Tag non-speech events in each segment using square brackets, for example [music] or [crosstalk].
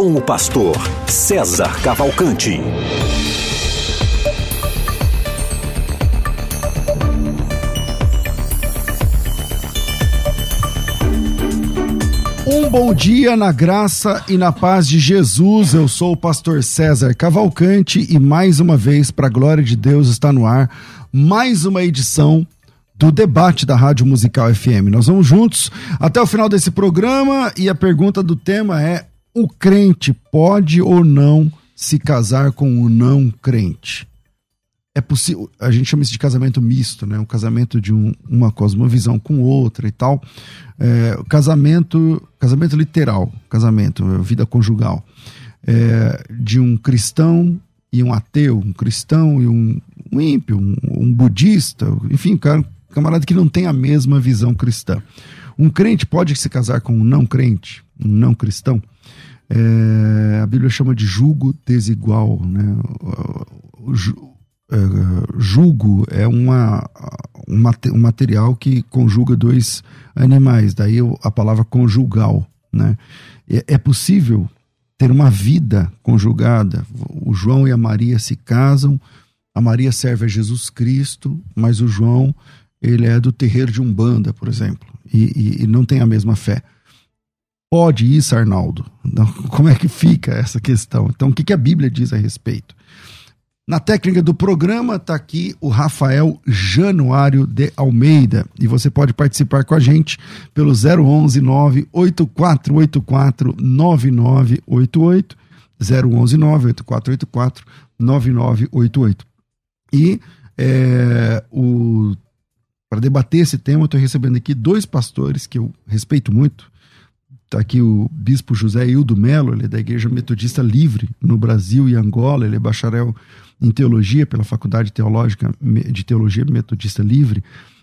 com o pastor César Cavalcante. Um bom dia na graça e na paz de Jesus. Eu sou o pastor César Cavalcante e mais uma vez, para a glória de Deus, está no ar mais uma edição do debate da Rádio Musical FM. Nós vamos juntos até o final desse programa e a pergunta do tema é: o crente pode ou não se casar com o não crente? É possível, a gente chama isso de casamento misto, né? Um casamento de um, uma cosmovisão com outra e tal. É, casamento, casamento literal, casamento, vida conjugal. É, de um cristão e um ateu, um cristão e um, um ímpio, um, um budista, enfim, cara, camarada que não tem a mesma visão cristã. Um crente pode se casar com um não crente, um não cristão? É, a Bíblia chama de julgo desigual. Né? É, julgo é uma, um material que conjuga dois animais, daí a palavra conjugal. Né? É possível ter uma vida conjugada. O João e a Maria se casam, a Maria serve a Jesus Cristo, mas o João ele é do terreiro de Umbanda, por exemplo, e, e, e não tem a mesma fé. Pode isso, Arnaldo? Como é que fica essa questão? Então, o que, que a Bíblia diz a respeito? Na técnica do programa está aqui o Rafael Januário de Almeida e você pode participar com a gente pelo 011 98484 9988 011 98484 9988 e é, o para debater esse tema eu estou recebendo aqui dois pastores que eu respeito muito Está aqui o bispo José Hildo Melo, ele é da Igreja Metodista Livre no Brasil e Angola, ele é bacharel em teologia pela Faculdade Teológica de Teologia Metodista Livre,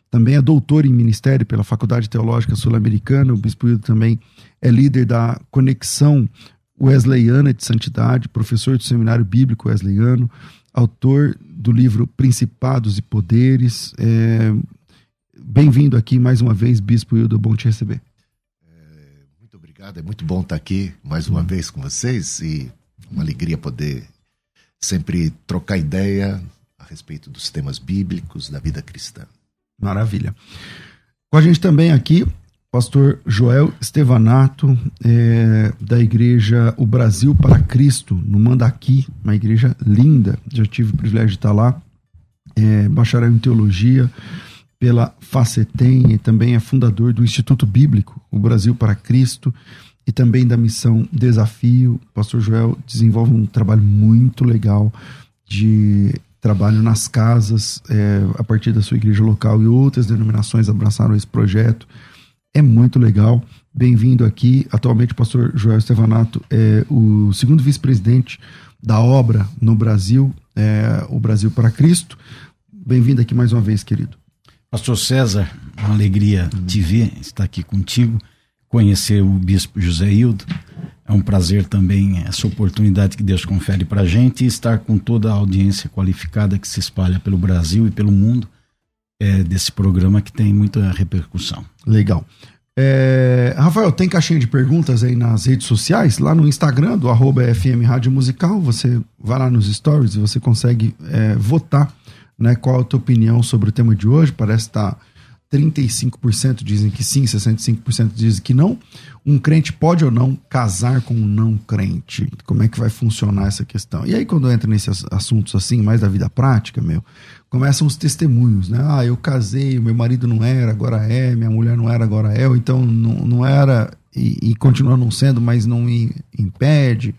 também é doutor em ministério pela Faculdade Teológica Sul-Americana, o bispo Hildo também é líder da Conexão Wesleyana de Santidade, professor do Seminário Bíblico Wesleyano, autor do livro Principados e Poderes. É... Bem-vindo aqui mais uma vez, Bispo Hildo, bom te receber obrigado. É muito bom estar aqui mais uma vez com vocês e uma alegria poder sempre trocar ideia a respeito dos temas bíblicos da vida cristã. Maravilha. Com a gente também aqui, pastor Joel Estevanato, é, da igreja O Brasil para Cristo, no Mandaqui, uma igreja linda. Já tive o privilégio de estar lá. É, bacharel em teologia pela FACETEM e também é fundador do Instituto Bíblico, o Brasil para Cristo, e também da missão Desafio. O pastor Joel desenvolve um trabalho muito legal de trabalho nas casas, é, a partir da sua igreja local e outras denominações abraçaram esse projeto. É muito legal. Bem-vindo aqui. Atualmente, o pastor Joel Estevanato é o segundo vice-presidente da obra no Brasil, é, o Brasil para Cristo. Bem-vindo aqui mais uma vez, querido. Pastor César, uma alegria te ver, estar aqui contigo, conhecer o Bispo José Hildo. É um prazer também essa oportunidade que Deus confere para a gente e estar com toda a audiência qualificada que se espalha pelo Brasil e pelo mundo é, desse programa que tem muita repercussão. Legal. É, Rafael, tem caixinha de perguntas aí nas redes sociais, lá no Instagram do arroba FM Rádio Musical, você vai lá nos stories e você consegue é, votar né? Qual a tua opinião sobre o tema de hoje? Parece estar tá 35% dizem que sim, 65% dizem que não. Um crente pode ou não casar com um não crente? Como é que vai funcionar essa questão? E aí, quando entra nesses assuntos assim, mais da vida prática, meu, começam os testemunhos, né? Ah, eu casei, meu marido não era, agora é, minha mulher não era, agora é, ou então não, não era e, e continua não sendo, mas não me impede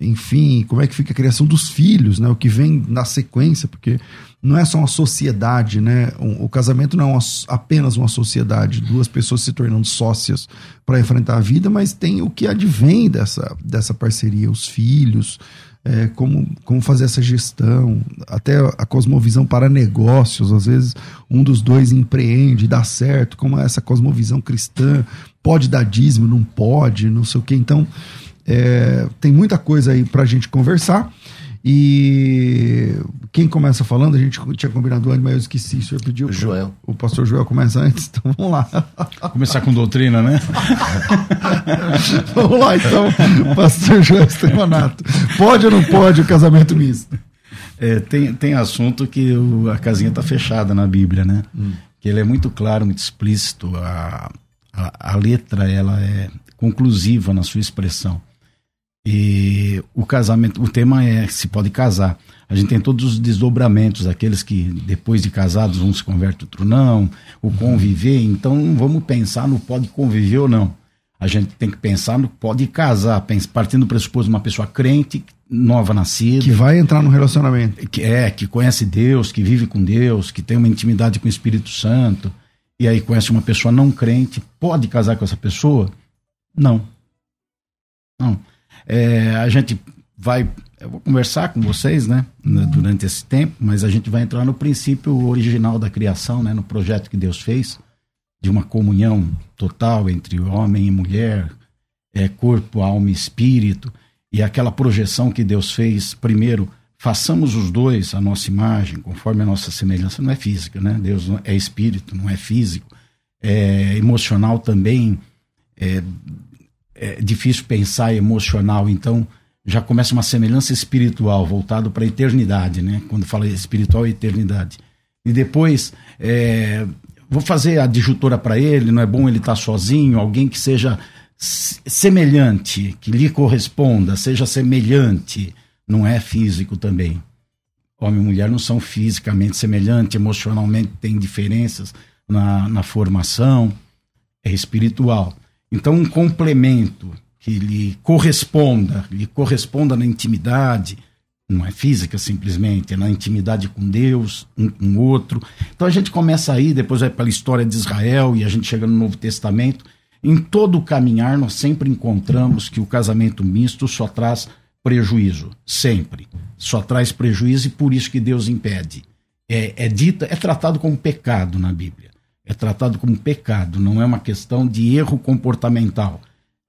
enfim, como é que fica a criação dos filhos, né? O que vem na sequência, porque não é só uma sociedade, né? O, casamento não é uma, apenas uma sociedade, duas pessoas se tornando sócias para enfrentar a vida, mas tem o que advém dessa, dessa parceria, os filhos, é, como, como fazer essa gestão, até a cosmovisão para negócios. Às vezes um dos dois empreende, dá certo, como é essa cosmovisão cristã, pode dar dízimo, não pode, não sei o que. Então, é, tem muita coisa aí para a gente conversar. E quem começa falando, a gente tinha combinado antes, mas eu esqueci. O senhor pediu. O Joel. O pastor Joel começa antes, [laughs] então vamos lá. Começar com doutrina, né? [laughs] vamos lá, então, pastor Joel Estevanato. Pode ou não pode o casamento misto? É, tem, tem assunto que o, a casinha está fechada na Bíblia, né? Hum. Que ele é muito claro, muito explícito. A, a, a letra ela é conclusiva na sua expressão. E o casamento, o tema é se pode casar. A gente tem todos os desdobramentos, aqueles que depois de casados um se converte, outro não, o conviver. Então vamos pensar no pode conviver ou não. A gente tem que pensar no pode casar, partindo do pressuposto de uma pessoa crente, nova nascida. Que vai entrar no relacionamento. Que é, que conhece Deus, que vive com Deus, que tem uma intimidade com o Espírito Santo. E aí conhece uma pessoa não crente, pode casar com essa pessoa? Não. Não. É, a gente vai, eu vou conversar com vocês, né, durante esse tempo, mas a gente vai entrar no princípio original da criação, né, no projeto que Deus fez, de uma comunhão total entre homem e mulher, é, corpo, alma e espírito, e aquela projeção que Deus fez, primeiro, façamos os dois a nossa imagem, conforme a nossa semelhança, não é física, né? Deus é espírito, não é físico, é emocional também, é, é difícil pensar emocional, então já começa uma semelhança espiritual voltado para a eternidade, né? Quando fala espiritual e eternidade. E depois, é, vou fazer a disjutora para ele, não é bom ele estar tá sozinho, alguém que seja semelhante, que lhe corresponda, seja semelhante, não é físico também. Homem e mulher não são fisicamente semelhantes, emocionalmente tem diferenças na, na formação, é espiritual. Então, um complemento que lhe corresponda, lhe corresponda na intimidade, não é física simplesmente, é na intimidade com Deus, um com o outro. Então a gente começa aí, depois vai pela história de Israel e a gente chega no Novo Testamento. Em todo o caminhar, nós sempre encontramos que o casamento misto só traz prejuízo, sempre. Só traz prejuízo e por isso que Deus impede. É, é dita, é tratado como pecado na Bíblia é tratado como pecado, não é uma questão de erro comportamental.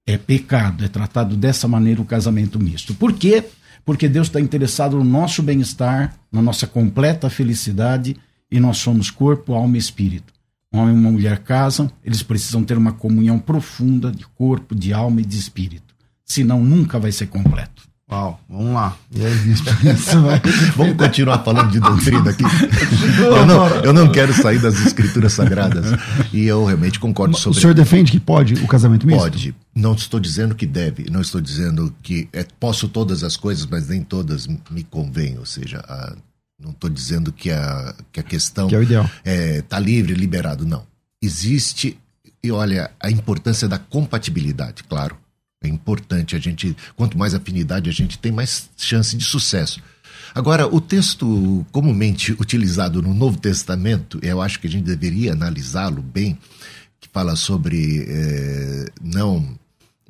É pecado, é tratado dessa maneira o casamento misto. Por quê? Porque Deus está interessado no nosso bem-estar, na nossa completa felicidade, e nós somos corpo, alma e espírito. Um homem e uma mulher casam, eles precisam ter uma comunhão profunda de corpo, de alma e de espírito. Senão nunca vai ser completo. Uau, vamos lá. [laughs] [laughs] vamos continuar falando de doutrina aqui. Eu não, eu não quero sair das escrituras sagradas. E eu realmente concordo sobre. O senhor defende que pode o casamento misto? Pode. Não estou dizendo que deve. Não estou dizendo que é, posso todas as coisas, mas nem todas me convêm. Ou seja, a, não estou dizendo que a, que a questão que é o ideal. É, tá livre, liberado. Não. Existe. E olha, a importância da compatibilidade, claro é importante a gente, quanto mais afinidade a gente tem, mais chance de sucesso. Agora, o texto comumente utilizado no Novo Testamento, eu acho que a gente deveria analisá-lo bem, que fala sobre é, não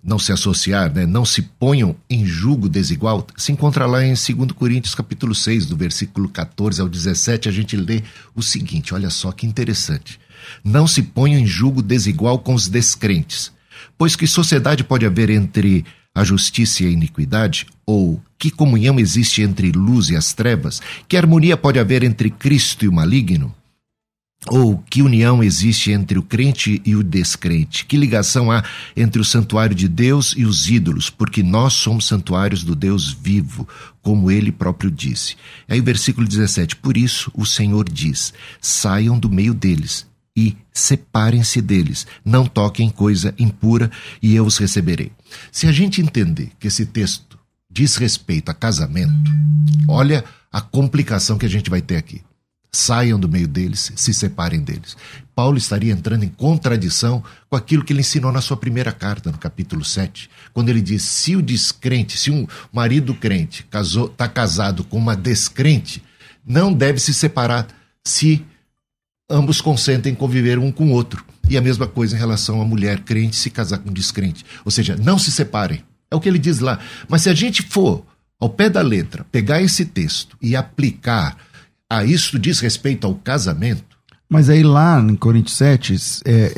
não se associar, né? não se ponham em julgo desigual, se encontra lá em 2 Coríntios capítulo 6, do versículo 14 ao 17, a gente lê o seguinte, olha só que interessante. Não se ponham em julgo desigual com os descrentes Pois que sociedade pode haver entre a justiça e a iniquidade? Ou que comunhão existe entre luz e as trevas? Que harmonia pode haver entre Cristo e o maligno? Ou que união existe entre o crente e o descrente? Que ligação há entre o santuário de Deus e os ídolos? Porque nós somos santuários do Deus vivo, como ele próprio disse. Aí o versículo 17: Por isso o Senhor diz: saiam do meio deles e separem-se deles, não toquem coisa impura e eu os receberei. Se a gente entender que esse texto diz respeito a casamento, olha a complicação que a gente vai ter aqui. Saiam do meio deles, se separem deles. Paulo estaria entrando em contradição com aquilo que ele ensinou na sua primeira carta, no capítulo 7, quando ele diz: se o descrente, se um marido crente está casado com uma descrente, não deve se separar se ambos consentem conviver um com o outro. E a mesma coisa em relação à mulher crente se casar com descrente. Ou seja, não se separem. É o que ele diz lá. Mas se a gente for ao pé da letra, pegar esse texto e aplicar a isso diz respeito ao casamento. Mas aí lá em Coríntios 7 é,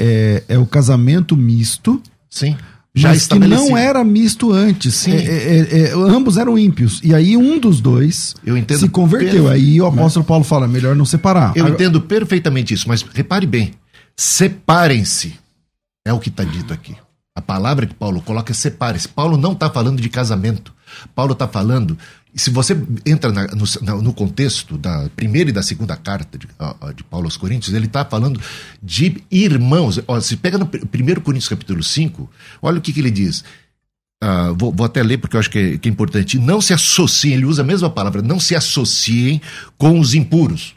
é, é o casamento misto. Sim. Já mas que não era misto antes. Sim. É, é, é, ambos eram ímpios. E aí um dos dois se converteu. Per... Aí o apóstolo Paulo fala: melhor não separar. Eu Agora... entendo perfeitamente isso, mas repare bem: separem-se. É o que está dito aqui. A palavra que Paulo coloca é separe-se. Paulo não está falando de casamento. Paulo está falando. Se você entra na, no, no, contexto da primeira e da segunda carta de, de Paulo aos Coríntios, ele está falando de irmãos. Ó, se pega no 1 Coríntios capítulo 5, olha o que, que ele diz. Uh, vou, vou, até ler porque eu acho que é, que é importante. Não se associem, ele usa a mesma palavra, não se associem com os impuros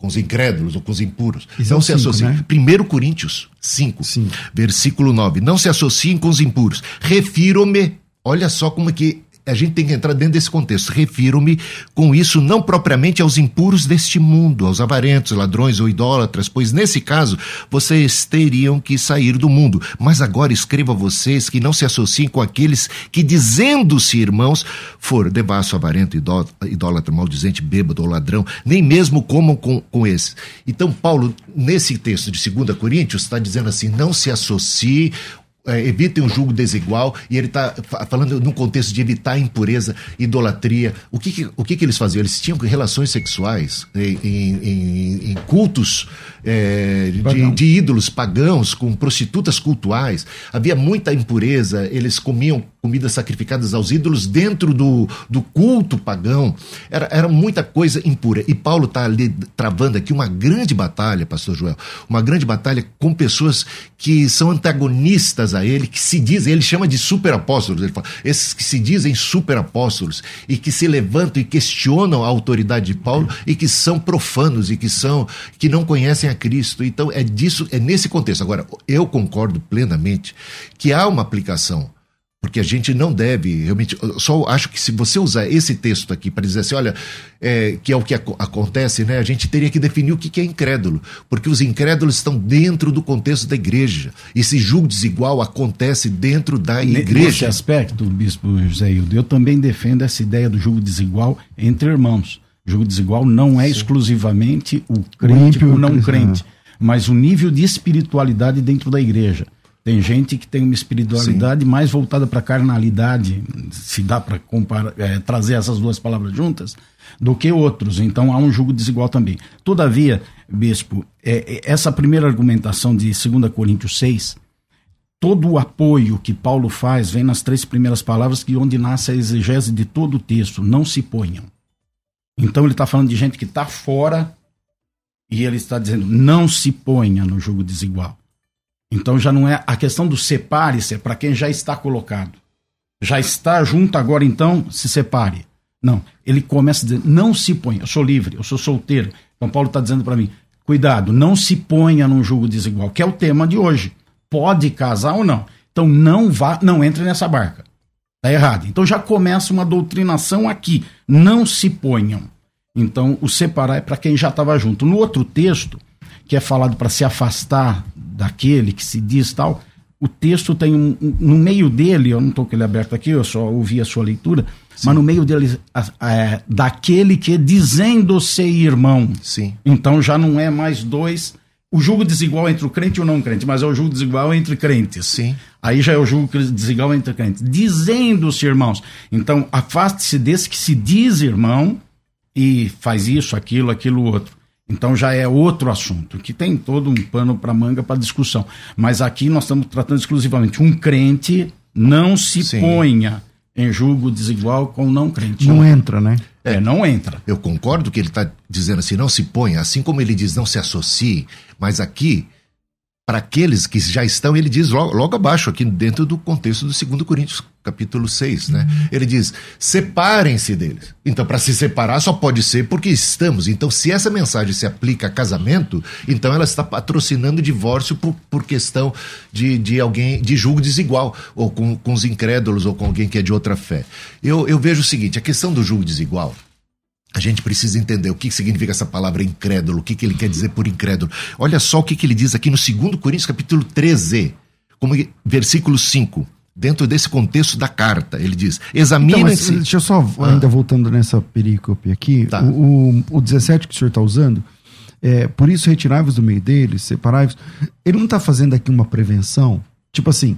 com os incrédulos ou com os impuros. Isso não é se associem. Né? 1 Coríntios 5, Sim. versículo 9. Não se associem com os impuros. Refiro-me. Olha só como é que a gente tem que entrar dentro desse contexto. Refiro-me com isso não propriamente aos impuros deste mundo, aos avarentos, ladrões ou idólatras, pois nesse caso vocês teriam que sair do mundo. Mas agora escrevo a vocês que não se associem com aqueles que, dizendo-se irmãos, for devasso, avarento, idólatra, maldizente, bêbado ou ladrão, nem mesmo comam com, com. Então, Paulo, nesse texto de 2 Coríntios, está dizendo assim: não se associe é, evitem um julgo desigual, e ele está falando num contexto de evitar impureza, idolatria. O que, que o que, que, eles faziam? Eles tinham relações sexuais em, em, em cultos é, de, de, ídolos pagãos, com prostitutas cultuais. Havia muita impureza, eles comiam comidas sacrificadas aos ídolos dentro do, do culto pagão. Era, era muita coisa impura. E Paulo está ali travando aqui uma grande batalha, pastor Joel, uma grande batalha com pessoas que são antagonistas a ele, que se dizem, ele chama de superapóstolos, ele fala, esses que se dizem superapóstolos e que se levantam e questionam a autoridade de Paulo e que são profanos e que são que não conhecem a Cristo. Então é disso, é nesse contexto. Agora, eu concordo plenamente que há uma aplicação porque a gente não deve, realmente, só acho que se você usar esse texto aqui para dizer assim, olha, é, que é o que ac acontece, né? A gente teria que definir o que, que é incrédulo, porque os incrédulos estão dentro do contexto da igreja. Esse julgo desigual acontece dentro da igreja. Nesse aspecto, Bispo José Hildo, eu também defendo essa ideia do julgo desigual entre irmãos. O julgo desigual não é Sim. exclusivamente o crente ou não crente, mas o nível de espiritualidade dentro da igreja. Tem gente que tem uma espiritualidade Sim. mais voltada para a carnalidade, se dá para é, trazer essas duas palavras juntas, do que outros. Então há um julgo desigual também. Todavia, bispo, é, é, essa primeira argumentação de 2 Coríntios 6, todo o apoio que Paulo faz vem nas três primeiras palavras, que onde nasce a exegese de todo o texto: não se ponham. Então ele está falando de gente que está fora e ele está dizendo: não se ponha no julgo desigual. Então já não é a questão do separe-se, é para quem já está colocado. Já está junto agora, então se separe. Não, ele começa dizer: não se ponha, eu sou livre, eu sou solteiro. Então Paulo está dizendo para mim: cuidado, não se ponha num jogo desigual, que é o tema de hoje. Pode casar ou não. Então não vá, não entre nessa barca. Está errado. Então já começa uma doutrinação aqui. Não se ponham. Então o separar é para quem já estava junto. No outro texto, que é falado para se afastar daquele que se diz tal, o texto tem um, no meio dele, eu não estou com ele aberto aqui, eu só ouvi a sua leitura, Sim. mas no meio dele, é, daquele que dizendo-se irmão. Sim. Então já não é mais dois. O julgo desigual entre o crente e o não crente, mas é o julgo desigual entre crentes. Sim. Aí já é o julgo desigual entre crentes. Dizendo-se irmãos. Então afaste-se desse que se diz irmão e faz isso, aquilo, aquilo outro. Então já é outro assunto, que tem todo um pano para manga para discussão. Mas aqui nós estamos tratando exclusivamente um crente não se Sim. ponha em julgo desigual com o não crente. Não entra, né? É, é, não entra. Eu concordo que ele está dizendo assim, não se ponha, assim como ele diz não se associe, mas aqui para aqueles que já estão, ele diz logo, logo, abaixo, aqui dentro do contexto do 2 Coríntios, capítulo 6, né? Ele diz: separem-se deles. Então, para se separar, só pode ser porque estamos. Então, se essa mensagem se aplica a casamento, então ela está patrocinando divórcio por, por questão de, de alguém, de julgo desigual, ou com, com os incrédulos, ou com alguém que é de outra fé. Eu, eu vejo o seguinte: a questão do julgo desigual a gente precisa entender o que significa essa palavra incrédulo, o que, ele quer dizer por incrédulo. Olha só o que, ele diz aqui no 2 Coríntios, capítulo 13, como, versículo 5. Dentro desse contexto da carta. Ele diz: Então, mas, examinem-se. deixa eu só, ainda voltando nessa perícope aqui, Tá. o, o, o 17 que o senhor está usando, é, por isso retirai-vos do meio deles, separai-vos. Ele não está fazendo aqui uma prevenção? Tipo assim,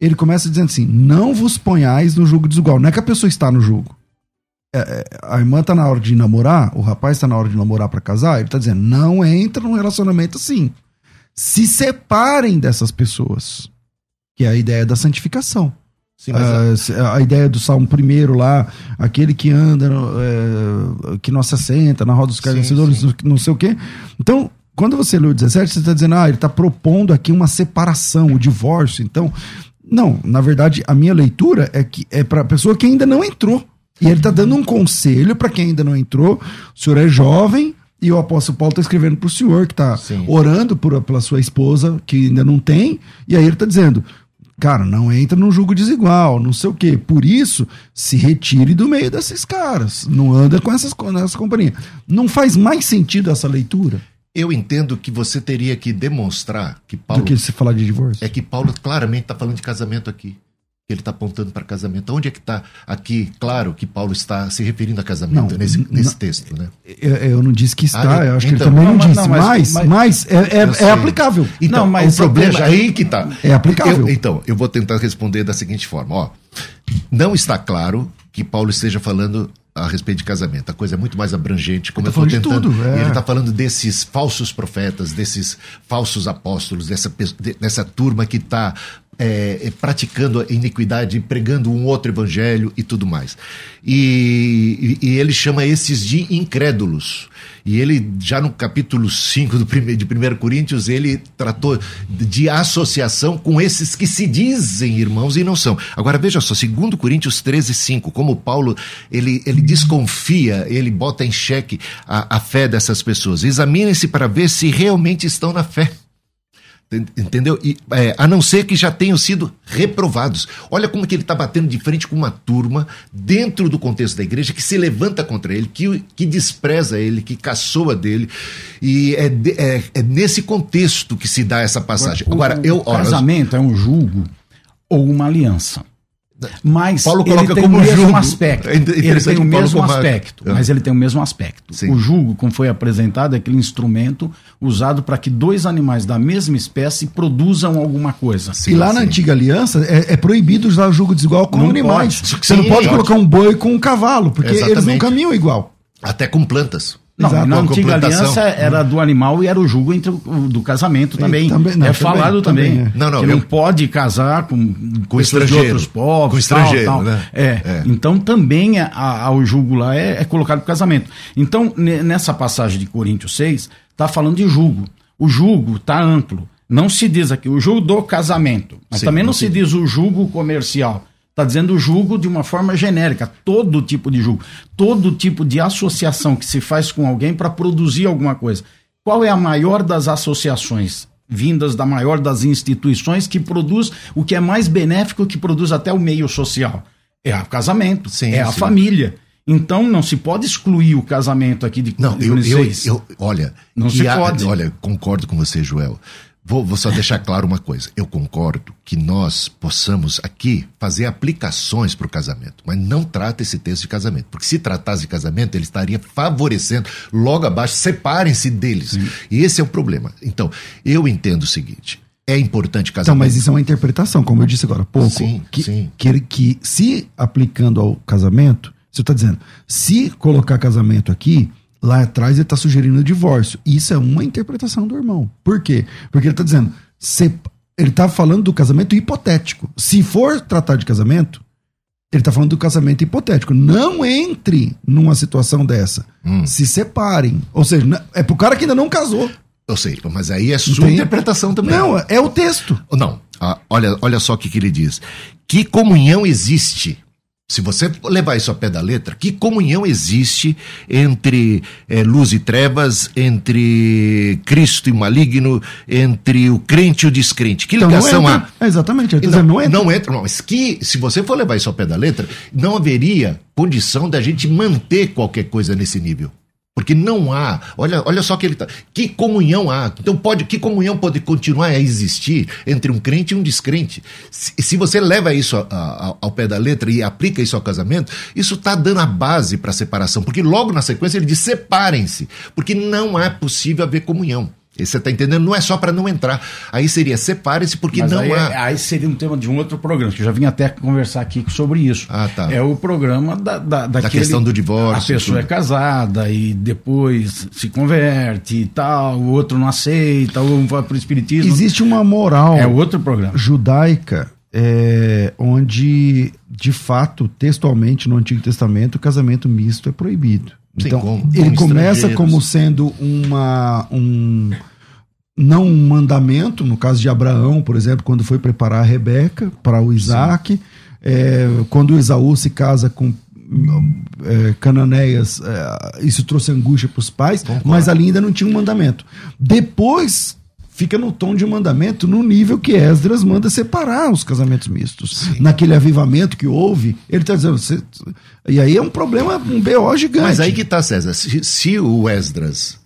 ele começa dizendo assim: não vos ponhais no jugo desigual. Não é que a pessoa está no jugo. É, é, a irmã está na hora de namorar, o rapaz está na hora de namorar para casar, ele está dizendo: não entra num relacionamento assim. Se separem dessas pessoas. Que é a ideia da santificação. Sim, mas a- Ah, se- a, ideia do Salmo primeiro lá, aquele que anda, é, que não se assenta na roda dos carnecedores, não sei o quê. Então, quando você lê o 17, você está dizendo, ah, ele está propondo aqui uma separação, o divórcio. Então, não, na verdade, a minha leitura é que é para a pessoa que ainda não entrou. E ele está dando um conselho para quem ainda não entrou. O senhor é jovem. E o apóstolo Paulo está escrevendo para o senhor, que está orando por, pela sua esposa, que ainda não tem, e aí ele está dizendo: Cara, não entra num julgo desigual, não sei o quê. Por isso, se retire do meio desses caras. Não anda com essas nessa companhia. Não faz mais sentido essa leitura eu entendo que você teria que demonstrar que Paulo. do que se falar de divórcio. É que Paulo claramente está falando de casamento aqui. Ele está apontando para casamento. Onde é que está aqui? Claro que Paulo está se referindo a casamento Não, nesse, nesse não. texto, né? Eu, eu não disse que está, Ah, eu acho que então- ele também não, Não, disse, não, mas- mas, mas, mas- é, é- é aplicável. Então, Não, mas o problema o- aí que tá. É aplicável. Eu- então, eu vou tentar responder da seguinte forma, ó. Não está claro que Paulo esteja falando a respeito de casamento. A coisa é muito mais abrangente, como Ele eu tá estou tentando. tudo, é. Ele está falando desses falsos profetas, desses falsos apóstolos, dessa, dessa turma que está praticando a iniquidade, pregando um outro evangelho e tudo mais. E, e- e ele chama esses de incrédulos. E ele, já no capítulo 5 do prime- de 1 Coríntios, ele tratou de associação com esses que se dizem irmãos e não são. Agora veja só, 2 Coríntios 13, 5, como Paulo ele, ele desconfia, ele bota em xeque a, a fé dessas pessoas. Examinem-se para ver se realmente estão na fé. Ent- Entendeu? E, é, a não ser que já tenham sido reprovados. Olha como que ele está batendo de frente com uma turma dentro do contexto da igreja que se levanta contra ele, que, que despreza ele, que caçoa dele. E é, é- é nesse contexto que se dá essa passagem. Agora, o, eu. o casamento é um julgo ou uma aliança. Mas Paulo coloca como o julgo. aspecto. É Ele tem o Paulo mesmo coloca- aspecto, Ah. mas ele tem o mesmo aspecto. Sim. O julgo, como foi apresentado, é aquele instrumento usado para que dois animais da mesma espécie produzam alguma coisa. Sim, e lá na sim. antiga aliança é, é proibido usar julgo desigual com Não animais. pode. Você não pode colocar um boi com um cavalo, porque eles não Exatamente. caminham igual. Até com plantas. Não, Exato. na antiga aliança era do animal e era o jugo entre o, do casamento também. também, não, é falado também. também, é. Não, não, que eu- não pode casar com, Com pessoas de estrangeiro. outros povos. Com estrangeiro, tal, tal. né? É. É. Então também a, a- o jugo lá é, é colocado pro casamento. Então, ne- nessa passagem de Coríntios 6, está falando de jugo. O jugo está amplo. Não se diz aqui o jugo do casamento, mas Sim, também não, não se se diz o jugo comercial. Está dizendo o jugo de uma forma genérica, todo tipo de jugo, todo tipo de associação que se faz com alguém para produzir alguma coisa. Qual é a maior das associações vindas da maior das instituições que produz o que é mais benéfico, que produz até o meio social? É o casamento, Sim, é a sim. família. Então não se pode excluir o casamento aqui de Não, eu, eu, 16. eu- olha, Não se a- pode. Olha, concordo com você, Joel. Vou, vou só deixar claro uma coisa. Eu concordo que nós possamos aqui fazer aplicações para o casamento, mas não trata esse texto de casamento. Porque se tratasse de casamento, ele estaria favorecendo logo abaixo, separem-se deles. E esse é o problema. Então, eu entendo o seguinte: é importante Então, casamento. mas isso é uma interpretação, como eu disse agora há pouco. Sim, que, sim. Que, que se aplicando ao casamento, você está dizendo, se colocar casamento aqui, lá atrás ele está sugerindo o divórcio. Isso é uma interpretação do irmão. Por quê? Porque ele está dizendo, ele está falando do casamento hipotético. Se for tratar de casamento, ele está falando do casamento hipotético. Não entre numa situação dessa. Hum. Se separem. Ou seja, é pro cara que ainda não casou. Eu sei, mas aí é sua interpretação também. Não, é o texto. Não, ah, olha, olha só o que, que ele diz. Que comunhão existe? Se você levar isso ao pé da letra, que comunhão existe entre eh, luz e trevas, entre Cristo e maligno, entre o crente e o descrente? Que Então ligação há? É, exatamente. Não, não entra. não entra, não. Mas que, se você for levar isso ao pé da letra, não haveria condição da gente manter qualquer coisa nesse nível. Porque não há, olha, olha só que ele tá. Que comunhão há? Então pode, que comunhão pode continuar a existir entre um crente e um descrente? Se, se você leva isso a, a, ao pé da letra e aplica isso ao casamento, isso está dando a base para a separação. Porque logo na sequência ele diz: separem-se, porque não é possível haver comunhão. Você está entendendo? Não é só para não entrar. Aí seria separe-se porque Mas não aí, há. Aí seria um tema de um outro programa, que eu já vim até conversar aqui sobre isso. Ah, tá. É o programa da, da, daquele, questão do divórcio, A pessoa tudo. é casada e depois se converte e tal, o outro não aceita, ou vai para o espiritismo. Existe uma moral É outro programa. judaica é, onde, de fato, textualmente no Antigo Testamento, o casamento misto é proibido. Então, com- ele com começa como sendo uma, um não um mandamento, no caso de Abraão, por exemplo, quando foi preparar a Rebeca para o Isaac, é, quando o Esaú se casa com é, Cananéias, é, isso trouxe angústia para os pais, mas ali ainda não tinha um mandamento. Depois fica no tom de mandamento, no nível que Esdras manda separar os casamentos mistos. Naquele avivamento que houve, ele está dizendo. você- e aí é um problema, um BO gigante. Mas aí que tá, César. Se, se o Esdras,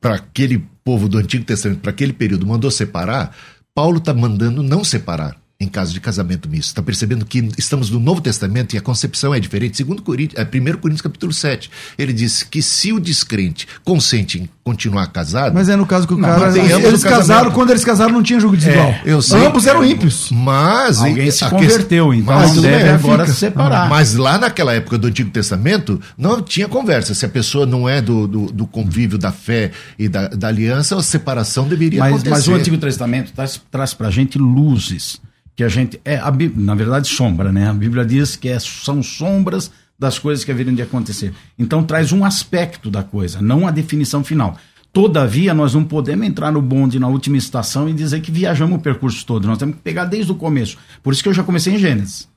para aquele povo do Antigo Testamento, para aquele período, mandou separar, Paulo está mandando não separar em caso de casamento misto. Está percebendo que estamos no Novo Testamento e a concepção é diferente. Segundo Coríntios, é, 1 Coríntios capítulo 7, ele diz que se o descrente consente em continuar casado, Mas é no caso que o Não, cara. mas tem ambos Eles casaram, quando eles casaram, não tinha jogo desigual. É, eu sei. Ambos eram ímpios. mas Alguém se converteu, então Mas deve bem, agora fica. se separar. Mas lá naquela época do Antigo Testamento, não tinha conversa. Se a pessoa não é do, do, do convívio da fé e da, da aliança, a separação deveria Mas, acontecer. mas o Antigo Testamento traz, traz para a gente luzes que a gente é a Bí- na verdade sombra, né? A Bíblia diz que é- são sombras das coisas que haveriam de acontecer. Então traz um aspecto da coisa, não a definição final. Todavia, nós não podemos entrar no bonde na última estação e dizer que viajamos o percurso todo. Nós temos que pegar desde o começo. Por isso que eu já comecei em Gênesis.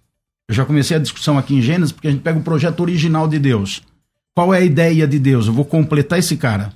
Eu já comecei a discussão aqui em Gênesis porque a gente pega o projeto original de Deus. Qual é a ideia de Deus? Eu vou completar esse cara.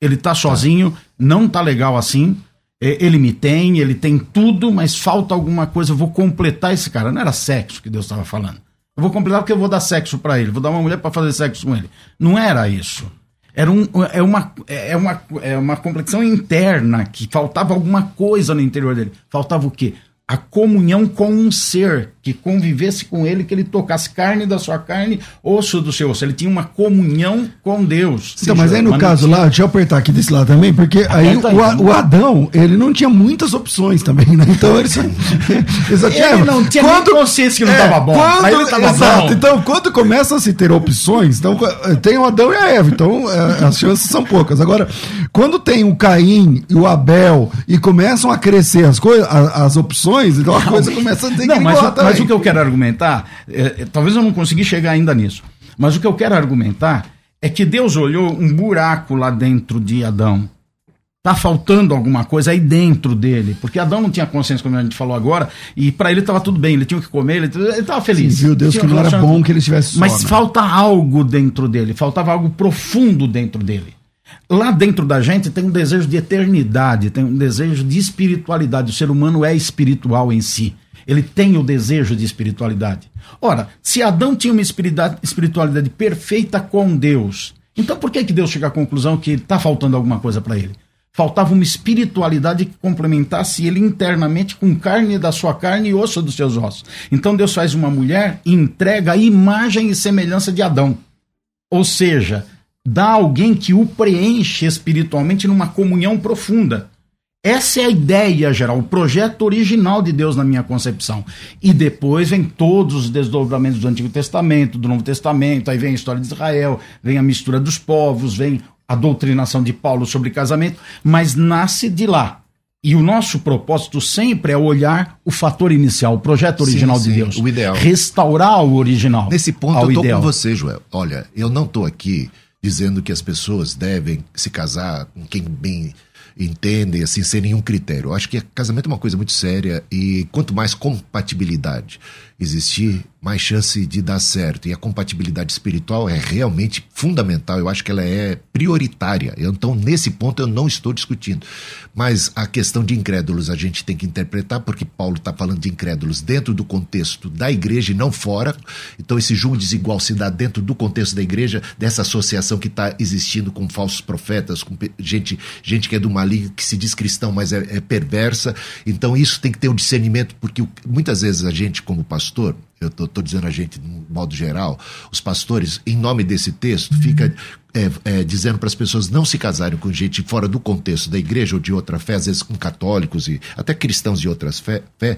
Ele tá sozinho, não tá legal assim. É, Ele me tem, ele tem tudo, mas falta alguma coisa. Eu vou completar esse cara. Não era sexo que Deus estava falando. Eu vou completar porque eu vou dar sexo para ele. Vou dar uma mulher para fazer sexo com ele. Não era isso. Era um, é, uma, é, uma, é uma complexão interna que faltava alguma coisa no interior dele. Faltava o quê? A comunhão com um ser que convivesse com ele, que ele tocasse carne da sua carne, osso do seu osso. Ele tinha uma comunhão com Deus. Então, mas aí no caso tinha- lá, deixa eu apertar aqui desse lado também, porque aí o, o Adão, ele não tinha muitas opções também, né? Então ele só, [laughs] ele só tinha. Ele não tinha nem consciência que não tava bom. Quando, Aí ele tava exato. bom. Então, quando começa a se ter opções, então tem o Adão e a Eva, então eh, as chances são poucas. Agora, quando tem o Caim e o Abel e começam a crescer as coisas, as opções, então a coisa começa a ter Não, mas. Mas o que eu quero argumentar, é, é, talvez eu não consegui chegar ainda nisso, mas o que eu quero argumentar é que Deus olhou um buraco lá dentro de Adão. Tá faltando alguma coisa aí dentro dele, porque Adão não tinha consciência, como a gente falou agora, e para ele estava tudo bem, ele tinha o que comer, ele, ele tava feliz. Viu Deus que não era bom que ele estivesse só, Mas né? falta algo dentro dele, faltava algo profundo dentro dele. Lá dentro da gente tem um desejo de eternidade, tem um desejo de espiritualidade. O ser humano é espiritual em si. Ele tem o desejo de espiritualidade. Ora, se Adão tinha uma espiritualidade, perfeita com Deus, então por que, que Deus chega à conclusão que está faltando alguma coisa para ele? Faltava uma espiritualidade que complementasse ele internamente com carne da sua carne e osso dos seus ossos. Então Deus faz uma mulher e entrega a imagem e semelhança de Adão. Ou seja, dá alguém que o preenche espiritualmente numa comunhão profunda. Essa é a ideia geral, o projeto original de Deus na minha concepção. E depois vem todos os desdobramentos do Antigo Testamento, do Novo Testamento, aí vem a história de Israel, vem a mistura dos povos, vem a doutrinação de Paulo sobre casamento, mas nasce de lá. E o nosso propósito sempre é olhar o fator inicial, o projeto Sim, original de sim, Deus. o ideal. Restaurar o original. Nesse ponto eu ideal. com você, Joel. Olha, eu não tô aqui dizendo que as pessoas devem se casar com quem bem entendem, assim, sem nenhum critério. Eu acho que casamento é uma coisa muito séria e quanto mais compatibilidade existir, mais chance de dar certo. E a compatibilidade espiritual é realmente fundamental. Eu acho que ela é prioritária. Então, nesse ponto, eu não estou discutindo. Mas a questão de incrédulos a gente tem que interpretar, porque Paulo está falando de incrédulos dentro do contexto da igreja e não fora. Então, esse julgo desigual se dá dentro do contexto da igreja, dessa associação que está existindo com falsos profetas, com gente, gente que é do maligno, que se diz cristão, mas é, é perversa. Então, isso tem que ter um discernimento, porque muitas vezes a gente, como pastor, eu estou dizendo a gente de modo geral, os pastores, em nome desse texto, fica é, é, dizendo para as pessoas não se casarem com gente fora do contexto da igreja ou de outra fé, às vezes com católicos e até cristãos de outras fé, fé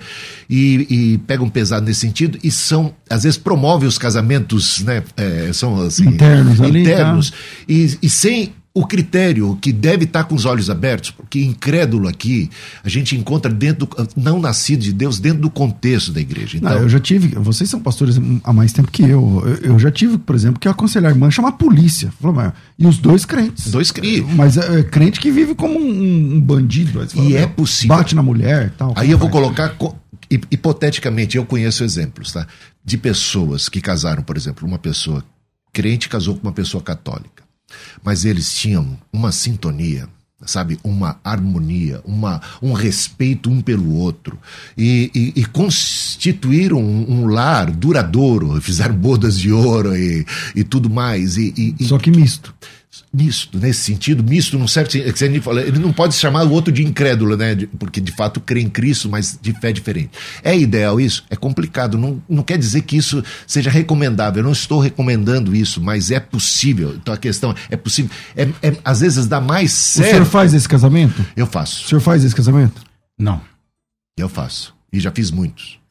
e, e pegam pesado nesse sentido e são, às vezes, promovem os casamentos, né, é, são assim, internos, internos ali, tá? e, e sem o critério que deve estar com os olhos abertos, porque incrédulo aqui, a gente encontra dentro do, não nascido de Deus, dentro do contexto da igreja. Então, não, eu já tive, vocês são pastores há mais tempo que eu. Eu, já tive, por exemplo, que aconselhar a irmã chamar a polícia. E os dois crentes. Dois crentes. Mas é, é, crente que vive como um, um bandido. e é possível. Bate na mulher e tal. Aí eu vou colocar, hipoteticamente, eu conheço exemplos, tá? De pessoas que casaram, por exemplo, uma pessoa crente casou com uma pessoa católica mas eles tinham uma sintonia, sabe, uma harmonia, uma, um respeito um pelo outro. E, e, e constituíram um, um, lar duradouro, fizeram bodas de ouro e, e tudo mais. E, Só que misto misto, nesse sentido, misto num certo sentido, ele não pode chamar o outro de incrédulo, né? Porque de fato crê em Cristo, mas de fé diferente. É ideal isso? É complicado. Não, não quer dizer que isso seja recomendável. Eu não estou recomendando isso, mas é possível. Então a questão é possível. É, é às vezes dá mais certo. O senhor faz esse casamento? Eu faço. O senhor faz esse casamento? Não. Eu faço. E já fiz muitos.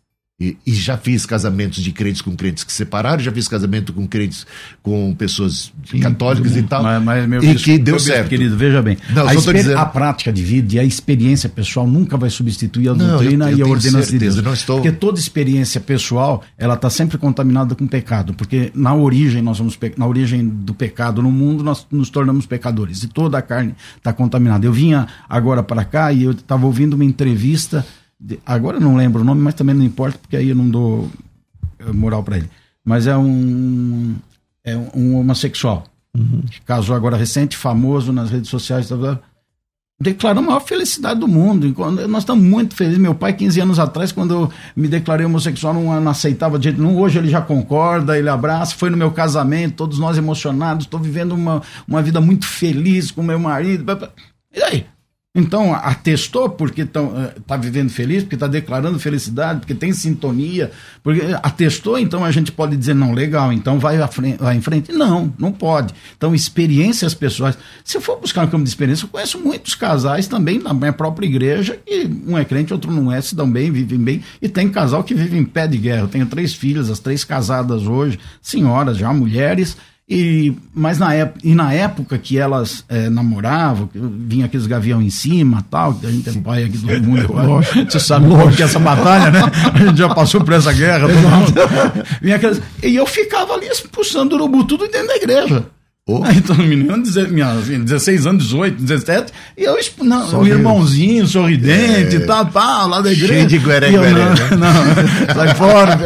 E, e, já fiz casamentos de crentes com crentes que separaram, já fiz casamento com crentes com pessoas católicas e tal. Mas, mas meu e que deu certo. Querido, veja bem. Não, a, dizendo... a, prática de vida e a experiência pessoal nunca vai substituir a doutrina eu, eu e a ordenança de Deus. Não estou... Porque toda experiência pessoal, ela está sempre contaminada com pecado. Porque na origem, nós somos pe... na origem do pecado no mundo, nós nos tornamos pecadores. E toda a carne está contaminada. Eu vinha agora para cá e eu estava ouvindo uma entrevista agora não lembro o nome, mas também não importa, porque aí eu não dou eh, moral para ele. Mas é um, é um homossexual. Uhum. Que casou agora recente, famoso nas redes sociais. Tá, tá, declarou a maior felicidade do mundo. Nós estamos muito felizes. Meu pai, 15 anos atrás, quando eu me declarei homossexual, não, não aceitava de jeito nenhum. Hoje ele já concorda, ele abraça. Foi no meu casamento, todos nós emocionados. Estou vivendo uma, uma vida muito feliz com meu marido. E aí? Então, atestou porque está eh, vivendo feliz, porque está declarando felicidade, porque tem sintonia, porque atestou, então a gente pode dizer, não, legal, então vai, frente, vai em frente. Não, não pode. Então, experiências pessoais. Se eu for buscar um campo de experiência, eu conheço muitos casais também na minha própria igreja, que um é crente, outro não é, se dão bem, vivem bem, e tem casal que vive em pé de guerra. Eu tenho três filhas, as três casadas hoje, senhoras já, mulheres, e, mas na época, e na época que elas é, namoravam, vinha aqueles gavião em cima tal, que a gente é pai aqui do [laughs] mundo, você sabe qual que é essa batalha, né? A gente já passou por essa guerra, todo mundo. [laughs] Vinha aquelas, e eu ficava ali expulsando urubu tudo dentro da igreja. Oh. Todo menino, 16 anos, 18, 17, e eu, não, Só um irmãozinho sorridente, é. tá, tá, lá da igreja. Cheio de gueré, gueré, não, né? [laughs] não, sai fora,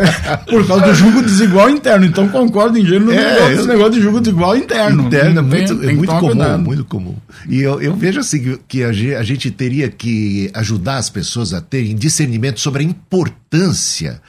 por causa do julgo desigual interno. Então concordo em gênero é, esse negócio de julgo desigual interno. Interno, é muito, tem, é muito comum, cuidado. muito comum. E eu, eu vejo assim que a gente, a gente teria que ajudar as pessoas a terem discernimento sobre a importância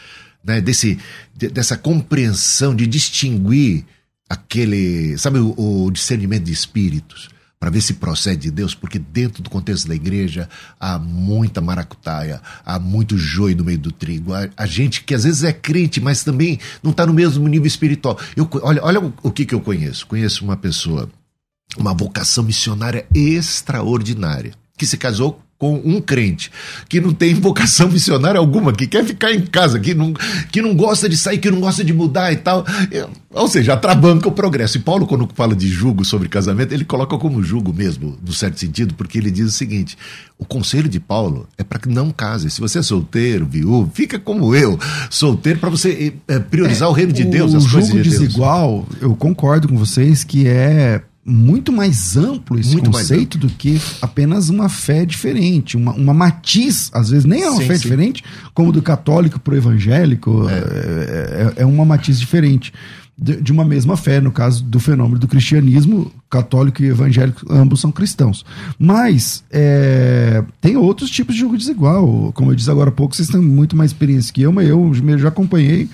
né, desse, dessa compreensão de distinguir aquele, sabe, o, o discernimento de espíritos para ver se procede de Deus, porque dentro do contexto da igreja há muita maracutaia, há muito joio no meio do trigo. Há, há gente que às vezes é crente, mas também não está no mesmo nível espiritual. Eu, olha, olha o, o que, que eu conheço. Conheço uma pessoa, uma vocação missionária extraordinária, que se casou com um crente que não tem vocação [laughs] missionária alguma, que quer ficar em casa, que não, que não gosta de sair, que não gosta de mudar e tal. Ou seja, atrabanca o progresso. E Paulo, quando fala de jugo sobre casamento, ele coloca como jugo mesmo, no certo sentido, porque ele diz o seguinte: o conselho de Paulo é para que não case. Se você é solteiro, viúvo, fica como eu, solteiro, para você é, priorizar é, o reino de Deus, o as coisas de desigual, Deus. eu concordo com vocês que é muito mais amplo esse Muito conceito do que apenas uma fé diferente, uma, uma matiz, às vezes nem é uma Sim, fé sim. diferente, como do católico pro evangélico, é, é- é uma matiz diferente de, de uma mesma fé, no caso do fenômeno do cristianismo, católico e evangélico, ambos são cristãos. Mas é, tem outros tipos de jogo desigual, como eu disse agora há pouco, vocês têm muito mais experiência que eu, mas eu já acompanhei.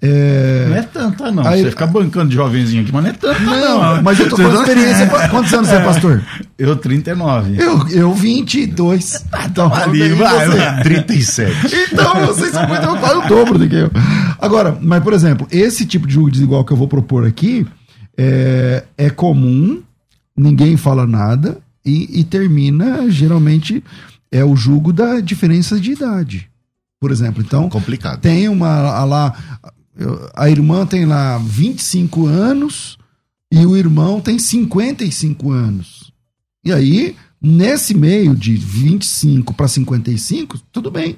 É, Não é tanta, não. Aí- Você fica bancando de jovenzinho aqui, mas não é tanta, não, não. mas eu tô falando experiência. Quantos anos você é pastor? [laughs] Eu, 39. Eu, eu 22. Então, ali, vai, você? vai. 37. Então, vocês são muito quase o dobro do que eu. Agora, mas, por exemplo, esse tipo de jogo desigual que eu vou propor aqui é, é comum, ninguém fala nada e, e termina, geralmente, é o jogo da diferença de idade. Por exemplo, então, Complicado. tem uma a lá. Eu- A irmã tem lá 25 anos e o irmão tem 55 anos. E aí, nesse meio de 25 para 55, tudo bem.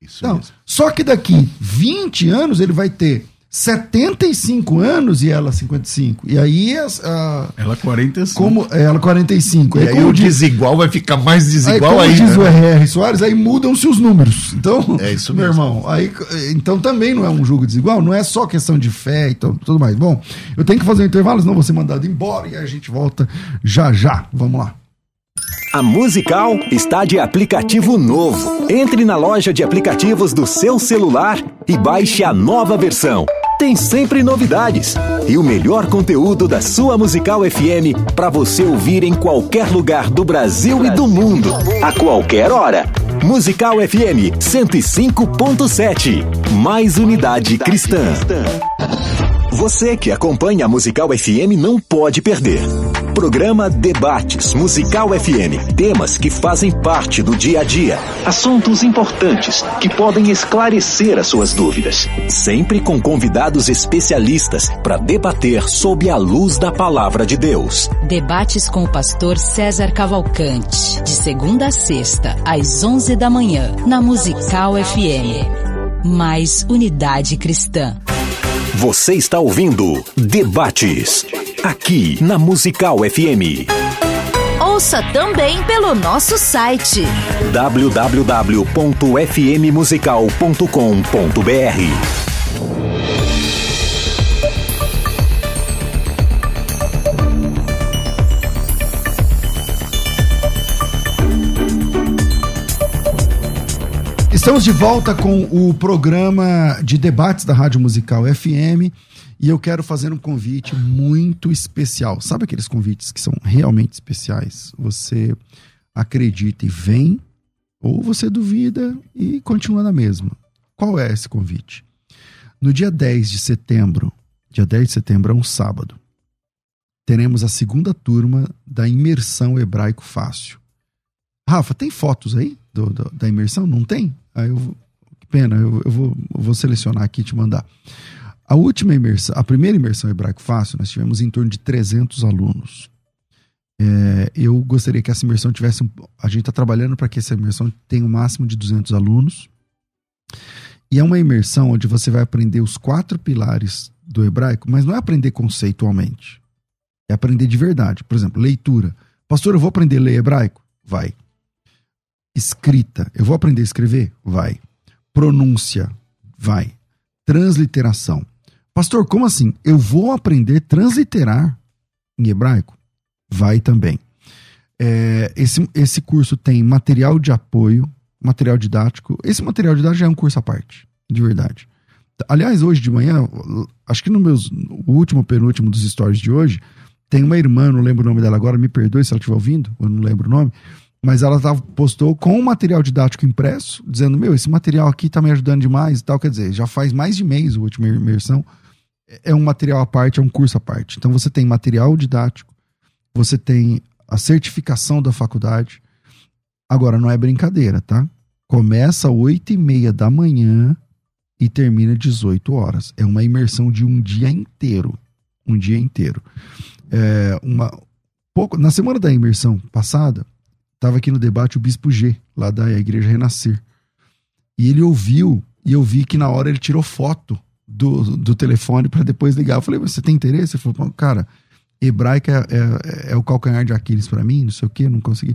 Isso Não, mesmo. só que daqui 20 anos ele vai ter 75 anos e ela 55. E aí, as- a- Ela 45. como ela 45. E Aí, aí como o diz, desigual vai ficar mais aí, desigual como aí. diz o né? R.R. Soares, aí mudam-se os números. Então, É isso meu mesmo. irmão, aí, então também não é um jogo desigual, não é só questão de fé e tudo, tudo mais. Bom, eu tenho que fazer um intervalo, senão vou ser mandado embora e aí a gente volta já já. Vamos lá. A Musical está de aplicativo novo. Entre na loja de aplicativos do seu celular e baixe a nova versão. Tem sempre novidades e o melhor conteúdo da sua Musical FM para você ouvir em qualquer lugar do Brasil e do mundo, a qualquer hora. Musical FM 105.7. Mais unidade cristã. Você que acompanha a Musical FM não pode perder. Programa Debates Musical FM. Temas que fazem parte do dia a dia. Assuntos importantes que podem esclarecer as suas dúvidas. Sempre com convidados especialistas para debater sob a luz da palavra de Deus. Debates com o pastor César Cavalcante. De segunda a sexta, às 11 da manhã, na Musical FM. Mais unidade cristã. Você está ouvindo Debates. Aqui na Musical FM. Ouça também pelo nosso site www.fmmusical.com.br. Estamos de volta com o programa de debates da Rádio Musical FM e eu quero fazer um convite muito especial. Sabe aqueles convites que são realmente especiais? Você acredita e vem, ou você duvida e continua na mesma. Qual é esse convite? No dia 10 de setembro, dia 10 de setembro é um sábado, teremos a segunda turma da Imersão Hebraico Fácil. Rafa, tem fotos aí do- do- da imersão? Não tem? Aí eu que pena, eu, eu vou, eu vou selecionar aqui e te mandar. A última imersão, a primeira imersão hebraico fácil, nós tivemos em torno de 300 alunos. É, eu gostaria que essa imersão tivesse. um- a gente está trabalhando para que essa imersão tenha o máximo de 200 alunos. E é uma imersão onde você vai aprender os quatro pilares do hebraico, mas não é aprender conceitualmente. É aprender de verdade. Por exemplo, leitura. Pastor, eu vou aprender a ler hebraico? Vai. Escrita. Eu vou aprender a escrever? Vai. Pronúncia? Vai. Transliteração. Pastor, como assim? Eu vou aprender transliterar em hebraico? Vai também. É, esse, esse curso tem material de apoio, material didático. Esse material didático já é um curso à parte, de verdade. Aliás, hoje de manhã, acho que no meus, o último, penúltimo dos stories de hoje, tem uma irmã, não lembro o nome dela agora, me perdoe se ela estiver ouvindo, eu não lembro o nome, mas ela tava, postou com um material didático impresso, dizendo: Meu, esse material aqui tá me ajudando demais e tal. Quer dizer, já faz mais de mês a última imersão. É um material à parte, é um curso à parte. Então você tem material didático, você tem a certificação da faculdade. Agora, não é brincadeira, tá? Começa às 8 e meia da manhã e termina às 18 horas. É uma imersão de um dia inteiro. Um dia inteiro. É uma, pouco, na semana da imersão passada, estava aqui no debate o Bispo G, lá da Igreja Renascer. E ele ouviu, e eu vi que na hora ele tirou foto do, do telefone para depois ligar. Eu falei, você tem interesse? Ele falou, cara, Hebraica é, é, é o calcanhar de Aquiles para mim, não sei o que, não consegui.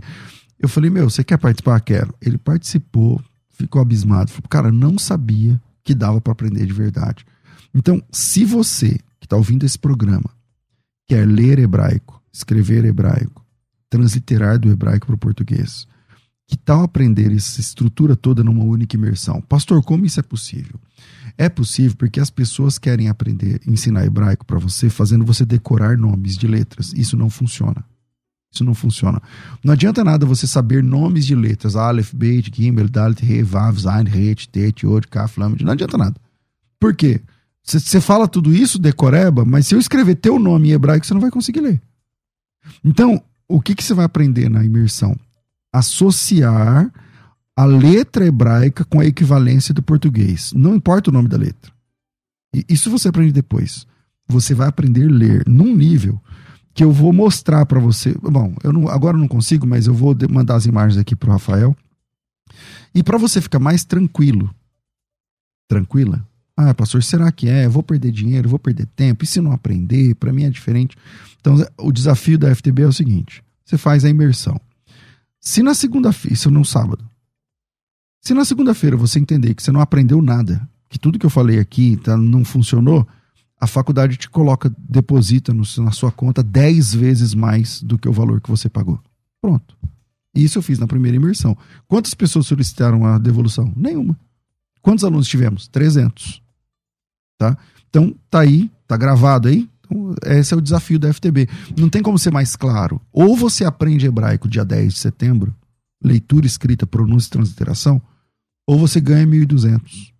Eu falei, meu, você quer participar? Quero. Ele participou, ficou abismado. Falei, cara, não sabia que dava para aprender de verdade. Então, se você que está ouvindo esse programa quer ler hebraico, escrever hebraico, transliterar do hebraico para o português, que tal aprender essa estrutura toda numa única imersão? Pastor, como isso é possível? É possível porque as pessoas querem aprender, ensinar hebraico para você, fazendo você decorar nomes de letras. Isso não funciona. Isso não funciona. Não adianta nada você saber nomes de letras. Aleph, Beit, Gimel, Dalet, He, Vav, Zain, Het, Tet, Yod, Kaf, Lamed. Não adianta nada. Por quê? Você fala tudo isso, decoreba, mas se eu escrever teu nome em hebraico, você não vai conseguir ler. Então, o que, que você vai aprender na imersão? Associar a letra hebraica com a equivalência do português. Não importa o nome da letra. Isso você aprende depois. Você vai aprender a ler num nível que eu vou mostrar para você. Bom, eu não, agora eu não consigo, mas eu vou mandar as imagens aqui pro Rafael. E para você ficar mais tranquilo, tranquila. Ah, pastor, será que é? Eu vou perder dinheiro, vou perder tempo. E se não aprender? Para mim é diferente. Então, o desafio da FTB é o seguinte: você faz a imersão. Se na segunda-feira, isso no sábado, se na segunda-feira você entender que você não aprendeu nada, que tudo que eu falei aqui tá, não funcionou, a faculdade te coloca, deposita no, na sua conta 10 vezes mais do que o valor que você pagou. Pronto. Isso eu fiz na primeira imersão. Quantas pessoas solicitaram a devolução? Nenhuma. Quantos alunos tivemos? 300. Tá? Então, tá aí, tá gravado aí. Então, esse é o desafio da FTB. Não tem como ser mais claro. Ou você aprende hebraico dia 10 de setembro, leitura, escrita, pronúncia e transliteração, ou você ganha 1.200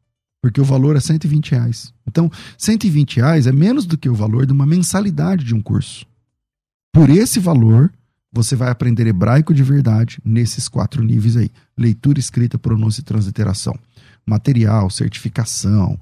porque o valor é 120 reais. Então, 120 reais é menos do que o valor de uma mensalidade de um curso. Por esse valor, você vai aprender hebraico de verdade nesses quatro níveis aí: leitura, escrita, pronúncia e transliteração. Material, certificação.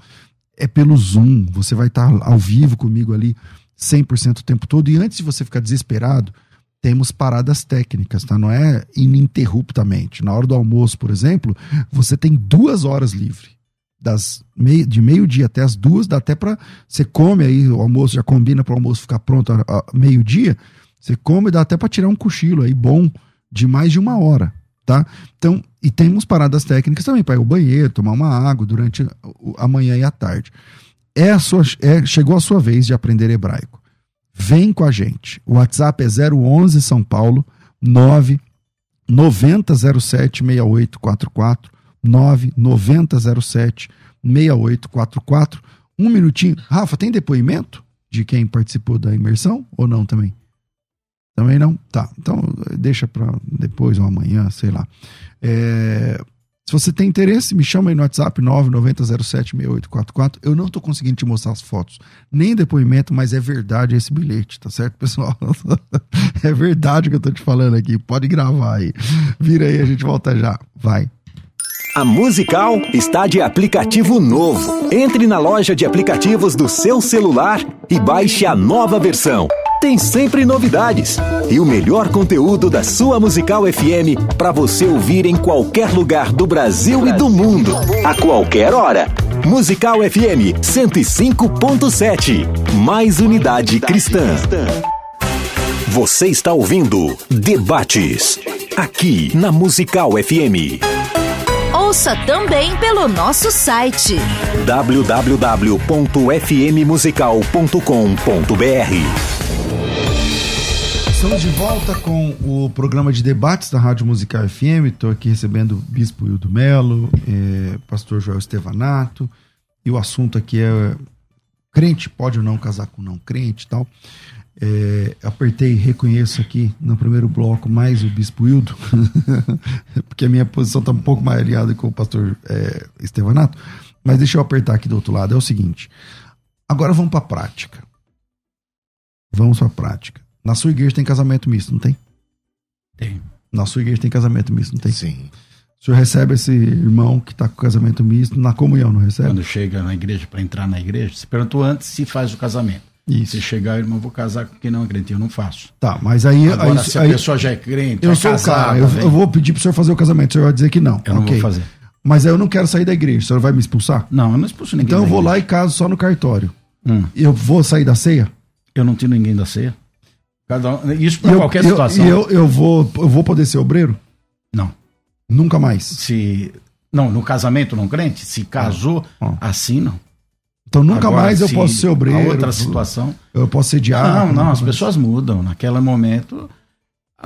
É pelo Zoom, você vai estar ao vivo comigo ali 100% o tempo todo. E antes de você ficar desesperado, temos paradas técnicas, tá? Não é ininterruptamente. Na hora do almoço, por exemplo, você tem duas horas livre das meio, de meio-dia até as duas, dá até para você come aí, o almoço já combina para o almoço ficar pronto meio-dia, você come, dá até para tirar um cochilo aí bom de mais de uma hora, tá? Então, e temos paradas técnicas também para ir ao banheiro, tomar uma água durante a manhã e a tarde. É a sua, é, chegou a sua vez de aprender hebraico. Vem com a gente. O WhatsApp é 011 São Paulo 9 9007 6844 99007 6844. Um minutinho. Rafa, tem depoimento de quem participou da imersão ou não também? Também não? Tá. Então deixa para depois ou amanhã, sei lá. É, se você tem interesse, me chama aí no WhatsApp 990076844. Eu não tô conseguindo te mostrar as fotos, nem depoimento, mas é verdade esse bilhete, tá certo, pessoal? [laughs] é verdade o que eu tô te falando aqui. Pode gravar aí. Vira aí, a gente volta já. Vai. A Musical está de aplicativo novo. Entre na loja de aplicativos do seu celular e baixe a nova versão. Tem sempre novidades e o melhor conteúdo da sua Musical FM para você ouvir em qualquer lugar do Brasil e do mundo, a qualquer hora. Musical FM 105.7. Mais unidade cristã. Você está ouvindo Debates aqui na Musical FM. Ouça também pelo nosso site www.fmmusical.com.br. Estamos de volta com o programa de debates da Rádio Musical FM. Estou aqui recebendo o Bispo Hildo Melo, é, Pastor Joel Estevanato, e o assunto aqui é crente pode ou não casar com não crente e tal. É, apertei reconheço aqui no primeiro bloco mais o Bispo Hildo, [laughs] porque a minha posição está um pouco mais aliada com o pastor é, Estevanato, mas deixa eu apertar aqui do outro lado. É o seguinte: agora vamos para a prática. Vamos para a prática. Na sua igreja tem casamento misto, não tem? Tem. Na sua igreja tem casamento misto, não tem? Sim. O senhor recebe esse irmão que está com casamento misto na comunhão, não recebe? Quando chega na igreja, para entrar na igreja, se perguntou antes se faz o casamento. Isso. Se chegar, irmão, vou casar com quem não é crente, eu não faço. Tá, mas aí. Agora, aí, se a aí- pessoa já é crente, eu é sou o casada, cara, eu, eu vou pedir pro senhor fazer o casamento, o senhor vai dizer que não. Eu não Ok. vou fazer. Mas aí eu não quero sair da igreja, o senhor vai me expulsar? Não, eu não expulso ninguém. Então eu vou lá igreja. e caso só no cartório. Hum, Eu vou sair da ceia? eu não tiro ninguém da ceia. Cada um, isso para qualquer eu- situação. E eu, eu, vou, eu vou poder ser obreiro? Não. Nunca mais. Se. Não, no casamento não crente, se casou, Ah. assim não. Então nunca Agora, mais eu posso ser obreiro. outra situação. Eu posso ser diácono. não, não, as pessoas mudam. Naquele momento,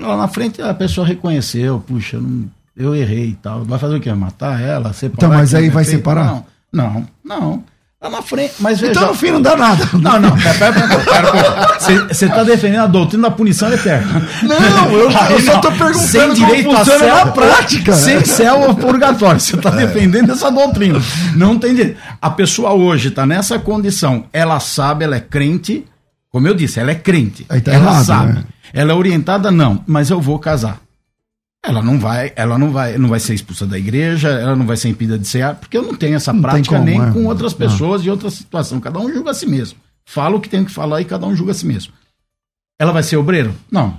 lá na frente a pessoa reconheceu, puxa, eu, não- eu errei e tal. Vai fazer o quê? Matar ela? Separar? Então, mas aí vai separar? Não, não, não. Lá na frente, mas veja. Então no fim não dá nada. Não, não, [laughs] pera, pera. Você está defendendo a doutrina da punição eterna. Não, eu, eu só tô perguntando Sem como direito a funciona céu, na prática. Sem né? céu ou purgatório. Você está defendendo essa doutrina. Não tem direito. A pessoa hoje está nessa condição. Ela sabe, ela é crente. Como eu disse, ela é crente. Tá ela errado, sabe. né? Ela é orientada, não. Mas eu vou casar. Ela não vai, ela não vai, não vai ser expulsa da igreja, ela não vai ser impedida de cear, porque eu não tenho essa Não prática como, nem é. com outras Ah. pessoas e outras situações. Cada um julga a si mesmo. Fala o que tem que falar e cada um julga a si mesmo. Ela vai ser obreiro? Não.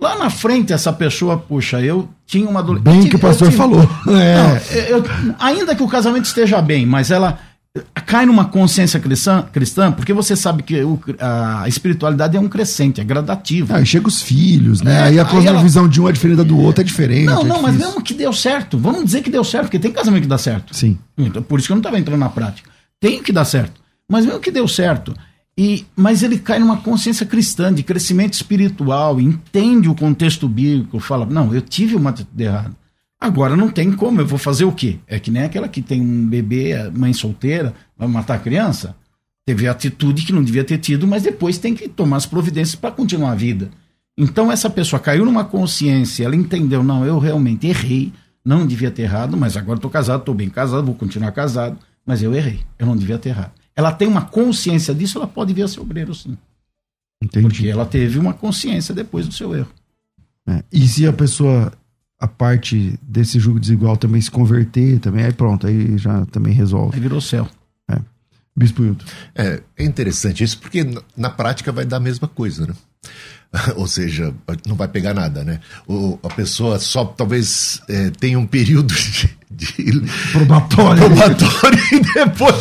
Lá na frente, essa pessoa, puxa, eu tinha uma adolescente. Bem que o pastor falou. [laughs] Não, É. eu- ainda que o casamento esteja bem, mas ela cai numa consciência cristã, cristã porque você sabe que o- a espiritualidade é um crescente, é gradativo. Aí chega os filhos, né? É, aí a aí ela- visão de um é diferente da do outro, é diferente. Não, é não, mas difícil. mesmo que deu certo, vamos dizer que deu certo, porque tem casamento que dá certo. Sim. Então, por isso que eu não estava entrando na prática. Tem que dar certo. Mas mesmo que deu certo, e, mas ele cai numa consciência cristã, de crescimento espiritual, entende o contexto bíblico, fala, não, eu tive uma atitude errada. Agora não tem como, eu vou fazer o quê? É que nem aquela que tem um bebê, mãe solteira, vai matar a criança. Teve atitude que não devia ter tido, mas depois tem que tomar as providências para continuar a vida. Então essa pessoa caiu numa consciência, ela entendeu, não, eu realmente errei, não devia ter errado, mas agora estou casado, estou bem casado, vou continuar casado, mas eu errei, eu não devia ter errado. Ela tem uma consciência disso, ela pode vir a ser obreiro sim, porque Entendi. ela teve uma consciência depois do seu erro. É. E se a pessoa, a parte desse julgo desigual também se converter, também, aí pronto, aí já também resolve. Aí virou céu. Bispo Hilton. É, é interessante isso, porque na- na prática vai dar a mesma coisa, né? [laughs] Ou seja, não vai pegar nada, né? O, a pessoa só talvez é, tenha um período [laughs] de, de Probatório. probatório e depois.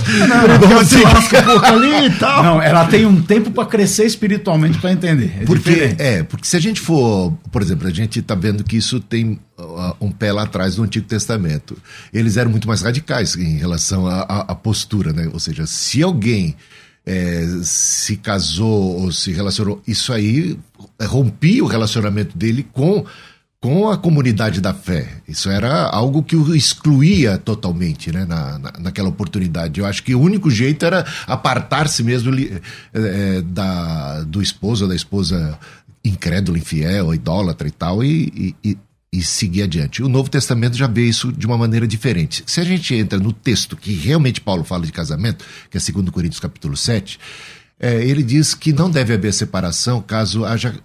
Ela se lasca um pouco ali e [laughs] tal. Não, ela tem um tempo para crescer espiritualmente para entender. É Porque, diferente. é, porque se a gente for, por exemplo, a gente está vendo que isso tem uh, um pé lá atrás do Antigo Testamento. Eles eram muito mais radicais em relação à, postura, né? Ou seja, se alguém é, se casou ou se relacionou, isso aí rompia o relacionamento dele com com a comunidade da fé. Isso era algo que o excluía totalmente né, na, na- naquela oportunidade. Eu acho que o único jeito era apartar-se mesmo eh, da, do esposo da esposa incrédula, infiel, idólatra e tal, e, e, e- seguir adiante. O Novo Testamento já vê isso de uma maneira diferente. Se a gente entra no texto que realmente Paulo fala de casamento, que é 2 Coríntios capítulo 7, eh, ele diz que não deve haver separação caso haja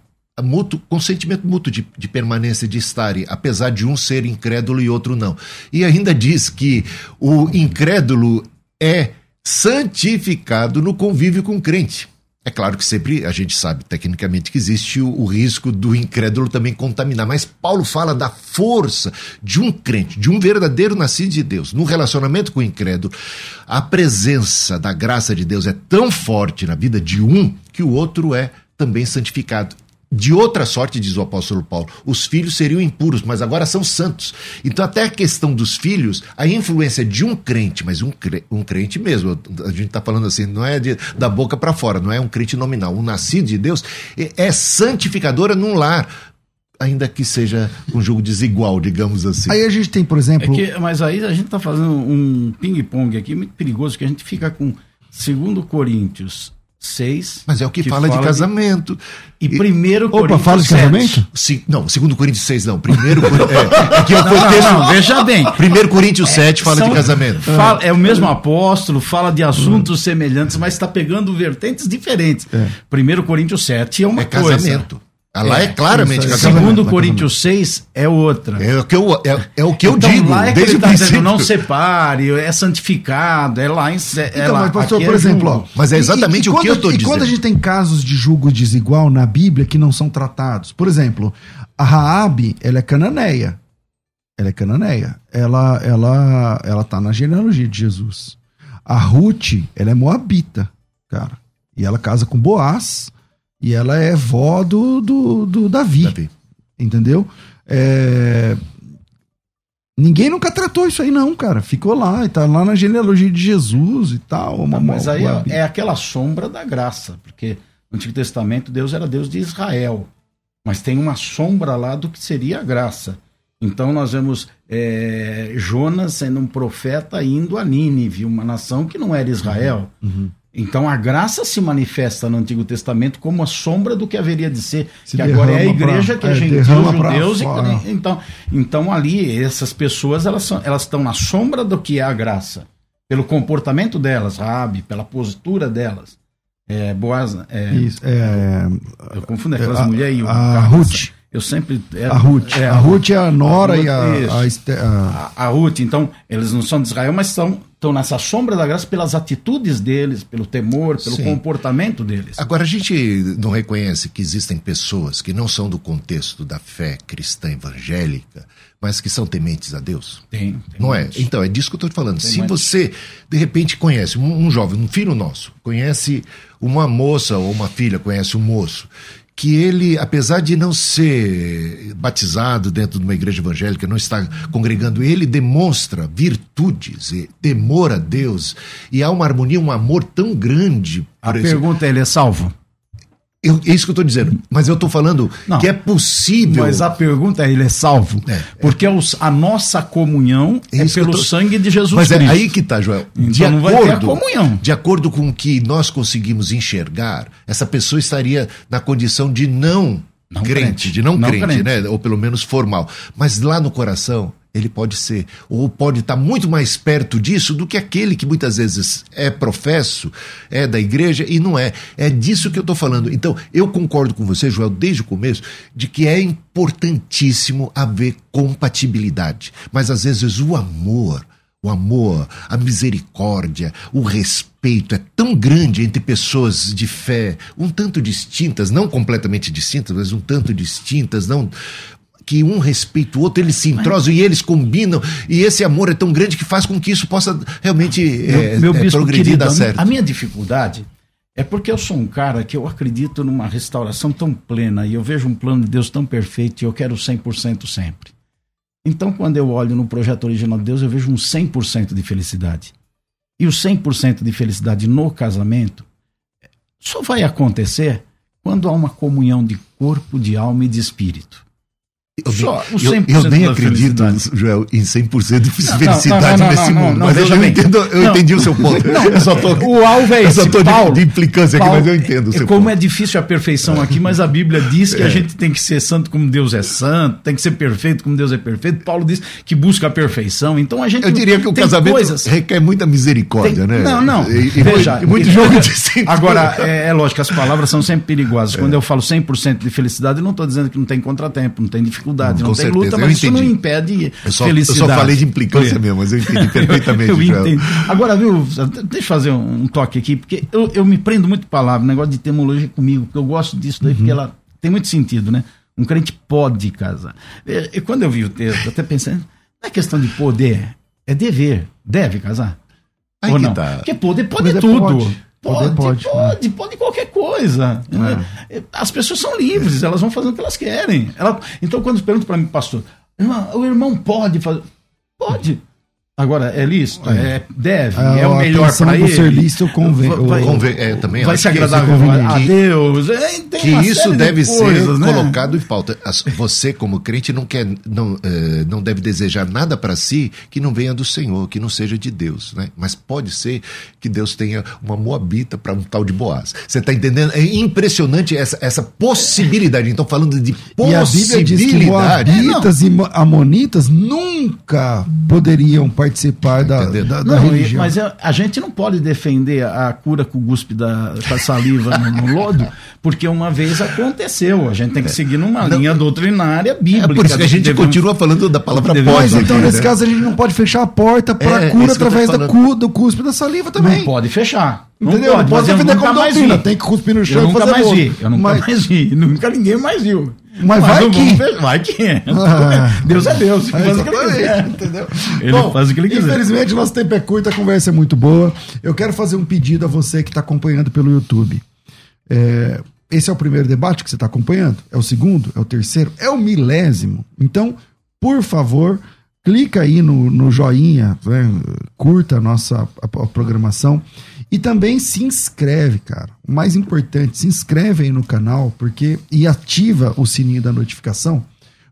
mútuo, consentimento mútuo de, de permanência de estarem, apesar de um ser incrédulo e outro não. E ainda diz que o incrédulo é santificado no convívio com o crente. É claro que sempre a gente sabe tecnicamente que existe o, o risco do incrédulo também contaminar, mas Paulo fala da força de um crente, de um verdadeiro nascido de Deus, no relacionamento com o incrédulo. A presença da graça de Deus é tão forte na vida de um que o outro é também santificado. De outra sorte, diz o apóstolo Paulo, os filhos seriam impuros, mas agora são santos. Então, até a questão dos filhos, a influência de um crente, mas um, cre- um crente mesmo, a gente está falando assim, não é de- da boca para fora, não é um crente nominal, um nascido de Deus, é, é santificadora num lar, ainda que seja um jogo desigual, digamos assim. Aí a gente tem, por É exemplo. que, mas aí a gente está fazendo um ping-pong aqui muito perigoso, que a gente fica com 2 Coríntios 6. mas é o que, fala, de casamento. E primeiro Opa, Coríntios fala de 7. casamento? Se- não, segundo Coríntios 6, não. Primeiro Coríntios. É, é que Não, texto- não, não, veja bem. Primeiro Coríntios 7 fala São- de casamento. Fala- é o mesmo apóstolo, fala de assuntos semelhantes, mas está pegando vertentes diferentes. Primeiro Coríntios 7 é uma É coisa. casamento. Ah, Lá é, claramente isso aí. casamento. Segundo Casamento. Coríntios 6 é outra. É o que eu, é, é o que eu Então, digo lá é que desde ele tá princípio. dizendo, não separe, é santificado, é lá em. É Então, lá, mas pastor, aqui é por exemplo, ó. Mas é exatamente o que quando- eu tô E dizendo. quando a gente tem casos de julgo desigual na Bíblia que não são tratados, por exemplo, a Raabe, ela é cananeia. Ela é cananeia. Ela, ela, ela tá na genealogia de Jesus. A Ruth, ela é moabita, cara. E ela casa com Boaz. E ela é vó do, do, do Davi, Davi. Entendeu? É, Ninguém nunca tratou isso aí, não, cara. Ficou lá, e tá lá na genealogia de Jesus e tal. Uma, Não, mas aí uma- é, é aquela sombra da graça, porque no Antigo Testamento Deus era Deus de Israel, mas tem uma sombra lá do que seria a graça. Então nós vemos é, Jonas sendo um profeta indo a Nínive, uma nação que não era Israel. Uhum. Então a graça se manifesta no Antigo Testamento como a sombra do que haveria de ser, Se que agora é a derrama pra- igreja que é, é, gentil, pra judeus e então, então ali essas pessoas elas são, elas estão na sombra do que é a graça, pelo comportamento delas, sabe, pela postura delas. É, Boaz, é, Isso, é, eu confundo aquelas a- mulheres e o a Ruth. Eu sempre é, a Ruth. é, a Ruth é a Nora Ruth, e a, a, a- a, a Ruth, então, eles não são de Israel, mas estão, estão nessa sombra da graça pelas atitudes deles, pelo temor, pelo Sim. comportamento deles. Agora, a gente não reconhece que existem pessoas que não são do contexto da fé cristã evangélica, mas que são tementes a Deus? Tem, tem Não é? muitos. Então, é disso que eu estou te falando. Tem Se muitos. você, de repente, conhece um, um jovem, um filho nosso, conhece uma moça ou uma filha, conhece um moço, que ele, apesar de não ser batizado dentro de uma igreja evangélica, não está congregando, ele demonstra virtudes, e temor a Deus, e há uma harmonia, um amor tão grande A esse- pergunta é, ele é salvo? Eu- é isso que eu estou dizendo. Mas eu estou falando Não. que é possível. Mas a pergunta é, ele é salvo? É. Porque os- a nossa comunhão É é, pelo tô- sangue de Jesus Mas é Cristo. aí que tá, Joel. Então não vai ter a comunhão. De acordo com o que nós conseguimos enxergar, essa pessoa estaria na condição de não, Não crente, crente. de não, Não crente, crente. né? Ou pelo menos formal. Mas lá no coração, ele pode ser, ou pode estar muito mais perto disso do que aquele que muitas vezes é professo, é da igreja e não é. É disso que eu estou falando. Então, eu concordo com você, Joel, desde o começo, de que é importantíssimo haver compatibilidade. Mas às vezes o amor o amor, a misericórdia, o respeito é tão grande entre pessoas de fé, um tanto distintas, não completamente distintas, mas um tanto distintas, não que um respeita o outro, eles se entrosam e eles combinam, e esse amor é tão grande que faz com que isso possa realmente é, meu é, bispo progredir e querido, dar certo. a minha dificuldade é porque eu sou um cara que eu acredito numa restauração tão plena e eu vejo um plano de Deus tão perfeito e eu quero 100% sempre. Então, quando eu olho no projeto original de Deus, eu vejo um 100% de felicidade. E o 100% de felicidade no casamento só vai acontecer quando há uma comunhão de corpo, de alma e de espírito. Eu, Só eu- 100% eu nem acredito. Joel, em 100% de felicidade não, não, nesse mundo. mas eu, entendo, eu entendi o seu ponto. eu só tô, O alvo é eu só esse, tô de- de, implicância aqui, Paulo, mas eu entendo o é seu Como ponto. é difícil a perfeição aqui, mas a Bíblia diz que a gente tem que ser santo como Deus é santo, tem que ser perfeito como Deus é perfeito. Paulo diz que busca a perfeição. Então a gente Eu diria que o casamento coisas- requer muita misericórdia, tem- né? Não, não. E, e Veja, muito, e muito e- jogo de cintura. Agora, é, é lógico, as palavras são sempre perigosas. Quando eu falo 100% de felicidade, eu não estou dizendo que não tem contratempo, não tem dificuldade, Hum, não tem certeza, luta, eu mas isso não impede eu só, eu felicidade. só falei de implicância É. mesmo, mas eu entendi [laughs] [laughs] perfeitamente, eu, eu. Agora, viu, deixa eu fazer um, um toque aqui, porque eu, eu me prendo muito palavra, negócio de termologia comigo, porque eu gosto disso daí, Uhum. porque ela tem muito sentido, né? Um crente pode casar. E, e quando eu vi o texto, eu até pensei, não é questão de poder, é dever. Deve casar? Aí Ou que não? tá. Porque poder pode Poder tudo. pode. Pode, pode, pode, pode, qualquer coisa. É, As pessoas são livres, elas vão fazer o que elas querem. Ela- então, quando perguntam para mim, pastor, "Irmão, o irmão pode fazer. Pode. Agora, é lícito? É, deve? A- é o melhor para ele? ser lícito convém- Vai, vai- Convém- é, também vai se agradar é a Deus. É, que isso série de deve coisas, ser né? colocado em pauta. Você, como crente, não quer, não, eh, não deve desejar nada para si que não venha do Senhor, que não seja de Deus, né? Mas pode ser que Deus tenha uma moabita para um tal de Boaz. Você está entendendo? É impressionante essa, essa possibilidade. Então, falando de E a Bíblia diz que possibilidade. Moabitas e Mo- Amonitas nunca poderiam participar da, entendendo? da, da Não, e- religião. mas é- a gente não pode defender a cura com o guspe da, com a saliva no, no lodo, porque uma vez aconteceu. A gente tem que seguir numa linha doutrinária É bíblica. por isso que a gente Devemos- continua falando da palavra devemos-. Mas então, nesse né? caso, a gente não pode fechar a porta para É, cura através da cu, do cuspe da saliva também. Não pode fechar. Entendeu? Não pode defender como doutrina. Tem que cuspir no chão Eu e nunca fazer mais vi. Eu nunca Mas- mais vi. [laughs] Nunca ninguém mais viu. Mas vai não que-. Vai que. [laughs] Ah. Deus é Deus. Faz o que ele quiser. entendeu? Ele Bom, faz o que ele quiser. Infelizmente, nosso tempo é curto, a conversa é muito boa. Eu quero fazer um pedido a você que está acompanhando pelo YouTube. É, esse é o primeiro debate que você está acompanhando? É o segundo? É o terceiro? É o milésimo? Então, por favor, clica aí no, no joinha, né? curta a nossa a, a programação e também se inscreve, cara. O mais importante, se inscreve aí no canal porque e ativa o sininho da notificação,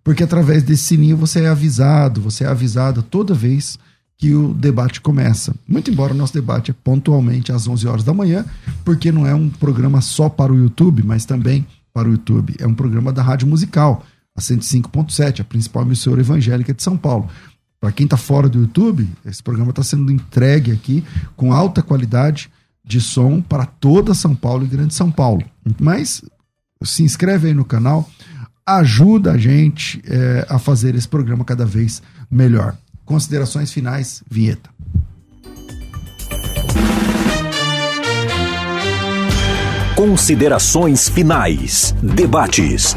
porque através desse sininho você é avisado, você é avisado toda vez que o debate começa. Muito embora o nosso debate é pontualmente às 11 horas da manhã, porque não é um programa só para o YouTube, mas também para o YouTube. É um programa da Rádio Musical, a 105.7, a principal emissora evangélica de São Paulo. Para quem está fora do YouTube, esse programa está sendo entregue aqui com alta qualidade de som para toda São Paulo e Grande São Paulo. Mas se inscreve aí no canal, ajuda a gente é, a fazer esse programa cada vez melhor. Considerações finais, vinheta. Considerações finais. Debates.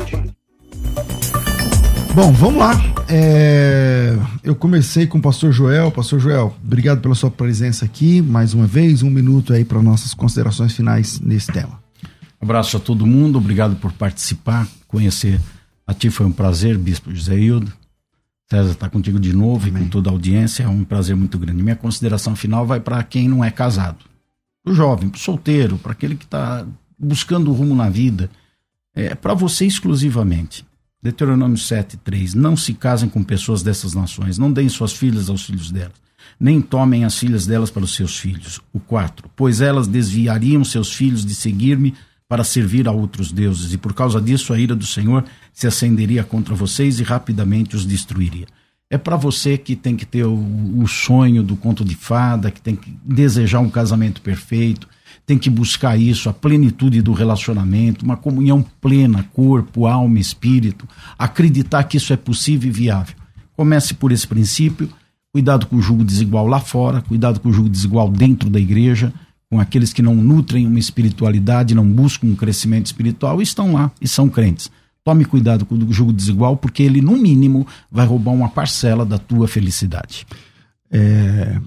Bom, vamos lá. É, eu comecei com o pastor Joel. Pastor Joel, obrigado pela sua presença aqui. Mais uma vez, um minuto aí para nossas considerações finais nesse tema. Abraço a todo mundo, obrigado por participar, conhecer a ti foi um prazer, Bispo José Hildo. César está contigo de novo Amém. e com toda a audiência. É um prazer muito grande. Minha consideração final vai para quem não é casado. O jovem, o solteiro, para aquele que está buscando o rumo na vida. É para você exclusivamente. Deuteronômio 7,3. Não se casem com pessoas dessas nações. Não deem suas filhas aos filhos delas. Nem tomem as filhas delas para os seus filhos. O 4. Pois elas desviariam seus filhos de seguir-me para servir a outros deuses, e por causa disso a ira do Senhor se acenderia contra vocês e rapidamente os destruiria. É para você que tem que ter o, o, sonho do conto de fada, que tem que desejar um casamento perfeito, tem que buscar isso, a plenitude do relacionamento, uma comunhão plena, corpo, alma, espírito, acreditar que isso é possível e viável. Comece por esse princípio, cuidado com o julgo desigual lá fora, cuidado com o julgo desigual dentro da igreja, com aqueles que não nutrem uma espiritualidade, não buscam um crescimento espiritual e estão lá e são crentes. Tome cuidado com o jogo desigual, porque ele, no mínimo, vai roubar uma parcela da tua felicidade. É,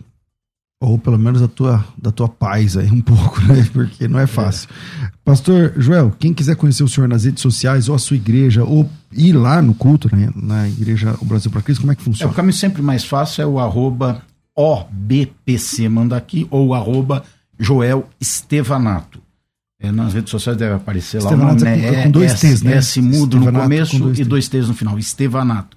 ou pelo menos da tua, da tua paz aí um [laughs] pouco, né? Porque não é fácil. É. Pastor Joel, quem quiser conhecer o senhor nas redes sociais, ou a sua igreja, ou ir lá no culto, né? na igreja O Brasil para Cristo, como é que funciona? É, o caminho sempre mais fácil é o arroba OBPC, manda aqui, ou arroba Joel Estevanato. É, nas redes sociais deve aparecer lá o nome, né? É, com dois T's, né? S mudo no começo e dois T's no final, Estevanato.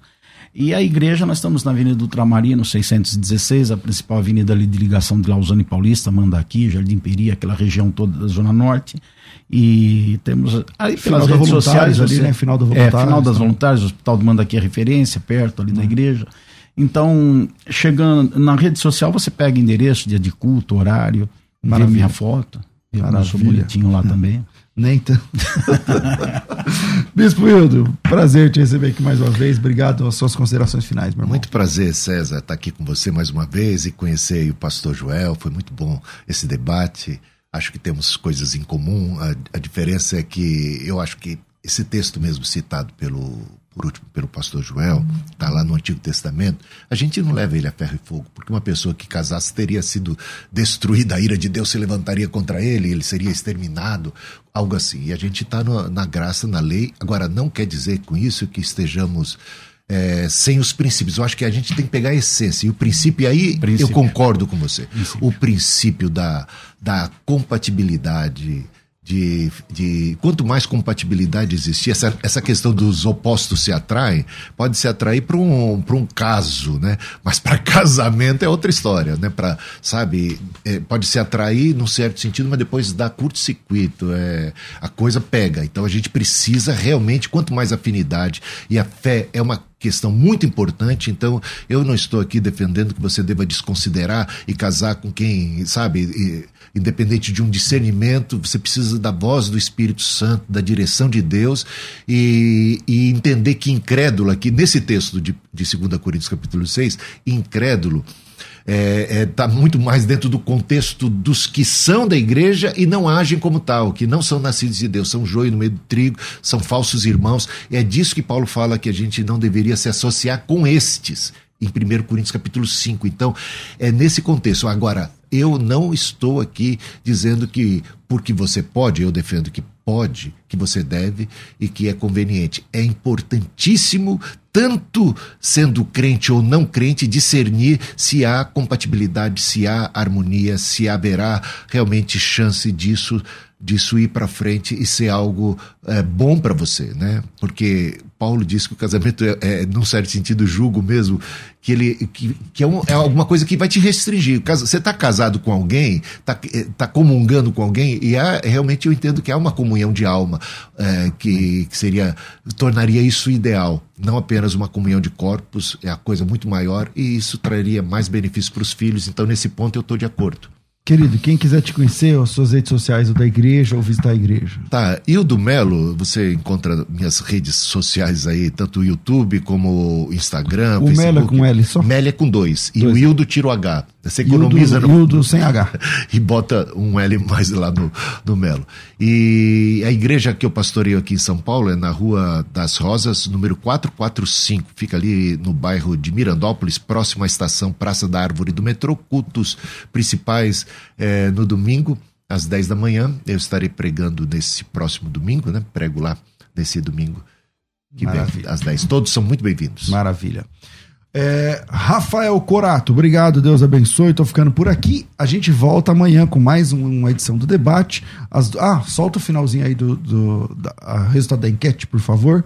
E a igreja, nós estamos na Avenida Ultramarino, 616, a principal avenida ali de ligação de Lausanne Paulista, Mandaqui, Jardim Peri, aquela região toda da Zona Norte. E temos aí pelas final redes sociais ali, você, né? Final, do é, final das voluntárias, o Hospital do Mandaqui é referência, perto ali hum. da igreja. Então, chegando na rede social, você pega endereço, dia de culto, horário, Maravilha. Ver minha foto. Eu sou bonitinho lá também. Nem tanto. [laughs] Bispo Hildo, prazer te receber aqui mais uma vez. Obrigado pelas suas considerações finais, meu irmão. Muito prazer, César, estar aqui com você mais uma vez e conhecer o pastor Joel. Foi muito bom esse debate. Acho que temos coisas em comum. A, a diferença é que eu acho que esse texto mesmo citado pelo por último, pelo pastor Joel, está lá no Antigo Testamento, a gente não leva ele a ferro e fogo, porque uma pessoa que casasse teria sido destruída, a ira de Deus se levantaria contra ele, ele seria exterminado, algo assim. E a gente está na graça, na lei. Agora, não quer dizer com isso que estejamos. É, sem os princípios. Eu acho que a gente tem que pegar a essência. E o princípio, aí princípio. eu concordo com você. Princípio. O princípio da, da compatibilidade, de, de quanto mais compatibilidade existir, essa, essa questão dos opostos se atraem, pode se atrair para um, um caso, né? Mas para [laughs] casamento é outra história, né? Para, sabe, é, pode se atrair num certo sentido, mas depois dá curto-circuito, é, a coisa pega. Então a gente precisa realmente, quanto mais afinidade, e a fé é uma questão muito importante. Então, eu não estou aqui defendendo que você deva desconsiderar e casar com quem, sabe, e, independente de um discernimento, você precisa da voz do Espírito Santo, da direção de Deus e, e entender que incrédulo, aqui nesse texto de, de 2 Coríntios capítulo 6, incrédulo está é, é, tá muito mais dentro do contexto dos que são da igreja e não agem como tal, que não são nascidos de Deus, são joio no meio do trigo, são falsos irmãos. É disso que Paulo fala que a gente não deveria se associar com estes, em 1 Coríntios capítulo 5. Então, é nesse contexto. Agora, eu não estou aqui dizendo que porque você pode, eu defendo que pode, que você deve e que é conveniente. É importantíssimo, tanto sendo crente ou não crente, discernir se há compatibilidade, se há harmonia, se haverá realmente chance disso disso ir para frente e ser algo é, bom para você, né? Porque Paulo diz que o casamento é, é, num certo sentido, julgo mesmo, que ele que, que é, um, é, alguma coisa que vai te restringir. Você está casado com alguém, está é, tá comungando com alguém, e há, realmente eu entendo que há uma comunhão de alma é, que, que seria tornaria isso ideal. Não apenas uma comunhão de corpos, é a coisa muito maior, e isso traria mais benefícios para os filhos. Então, nesse ponto, eu estou de acordo. Querido, quem quiser te conhecer, as suas redes sociais ou da igreja, ou visitar a igreja. Tá, e o do Melo, você encontra minhas redes sociais aí, tanto o YouTube como o Instagram, o Facebook. Melo é com L só? Melo é com dois. E dois. o Ildo tira o H. Você economiza Ildo, no. Ildo sem H. [laughs] e bota um L mais lá no, no Melo. E a igreja que eu pastoreio aqui em São Paulo é na Rua das Rosas, número 445. Fica ali no bairro de Mirandópolis, próximo à estação Praça da Árvore do Metrô. Cultos principais é, no domingo, às 10 da manhã. Eu estarei pregando nesse próximo domingo, né? Prego lá nesse domingo que Maravilha. vem às 10. Todos são muito bem-vindos. Maravilha. É, Rafael Corato, obrigado, Deus abençoe. Tô ficando por aqui. A gente volta amanhã com mais uma edição do debate. As, ah, solta o finalzinho aí do, do da, resultado da enquete, por favor.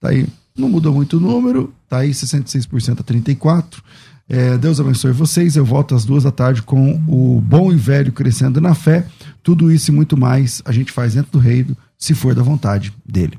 Tá aí, não mudou muito o número, tá aí 66% a 34%. É, Deus abençoe vocês. Eu volto às duas da tarde com o Bom e Velho Crescendo na Fé. Tudo isso e muito mais a gente faz dentro do reino, se for da vontade dele.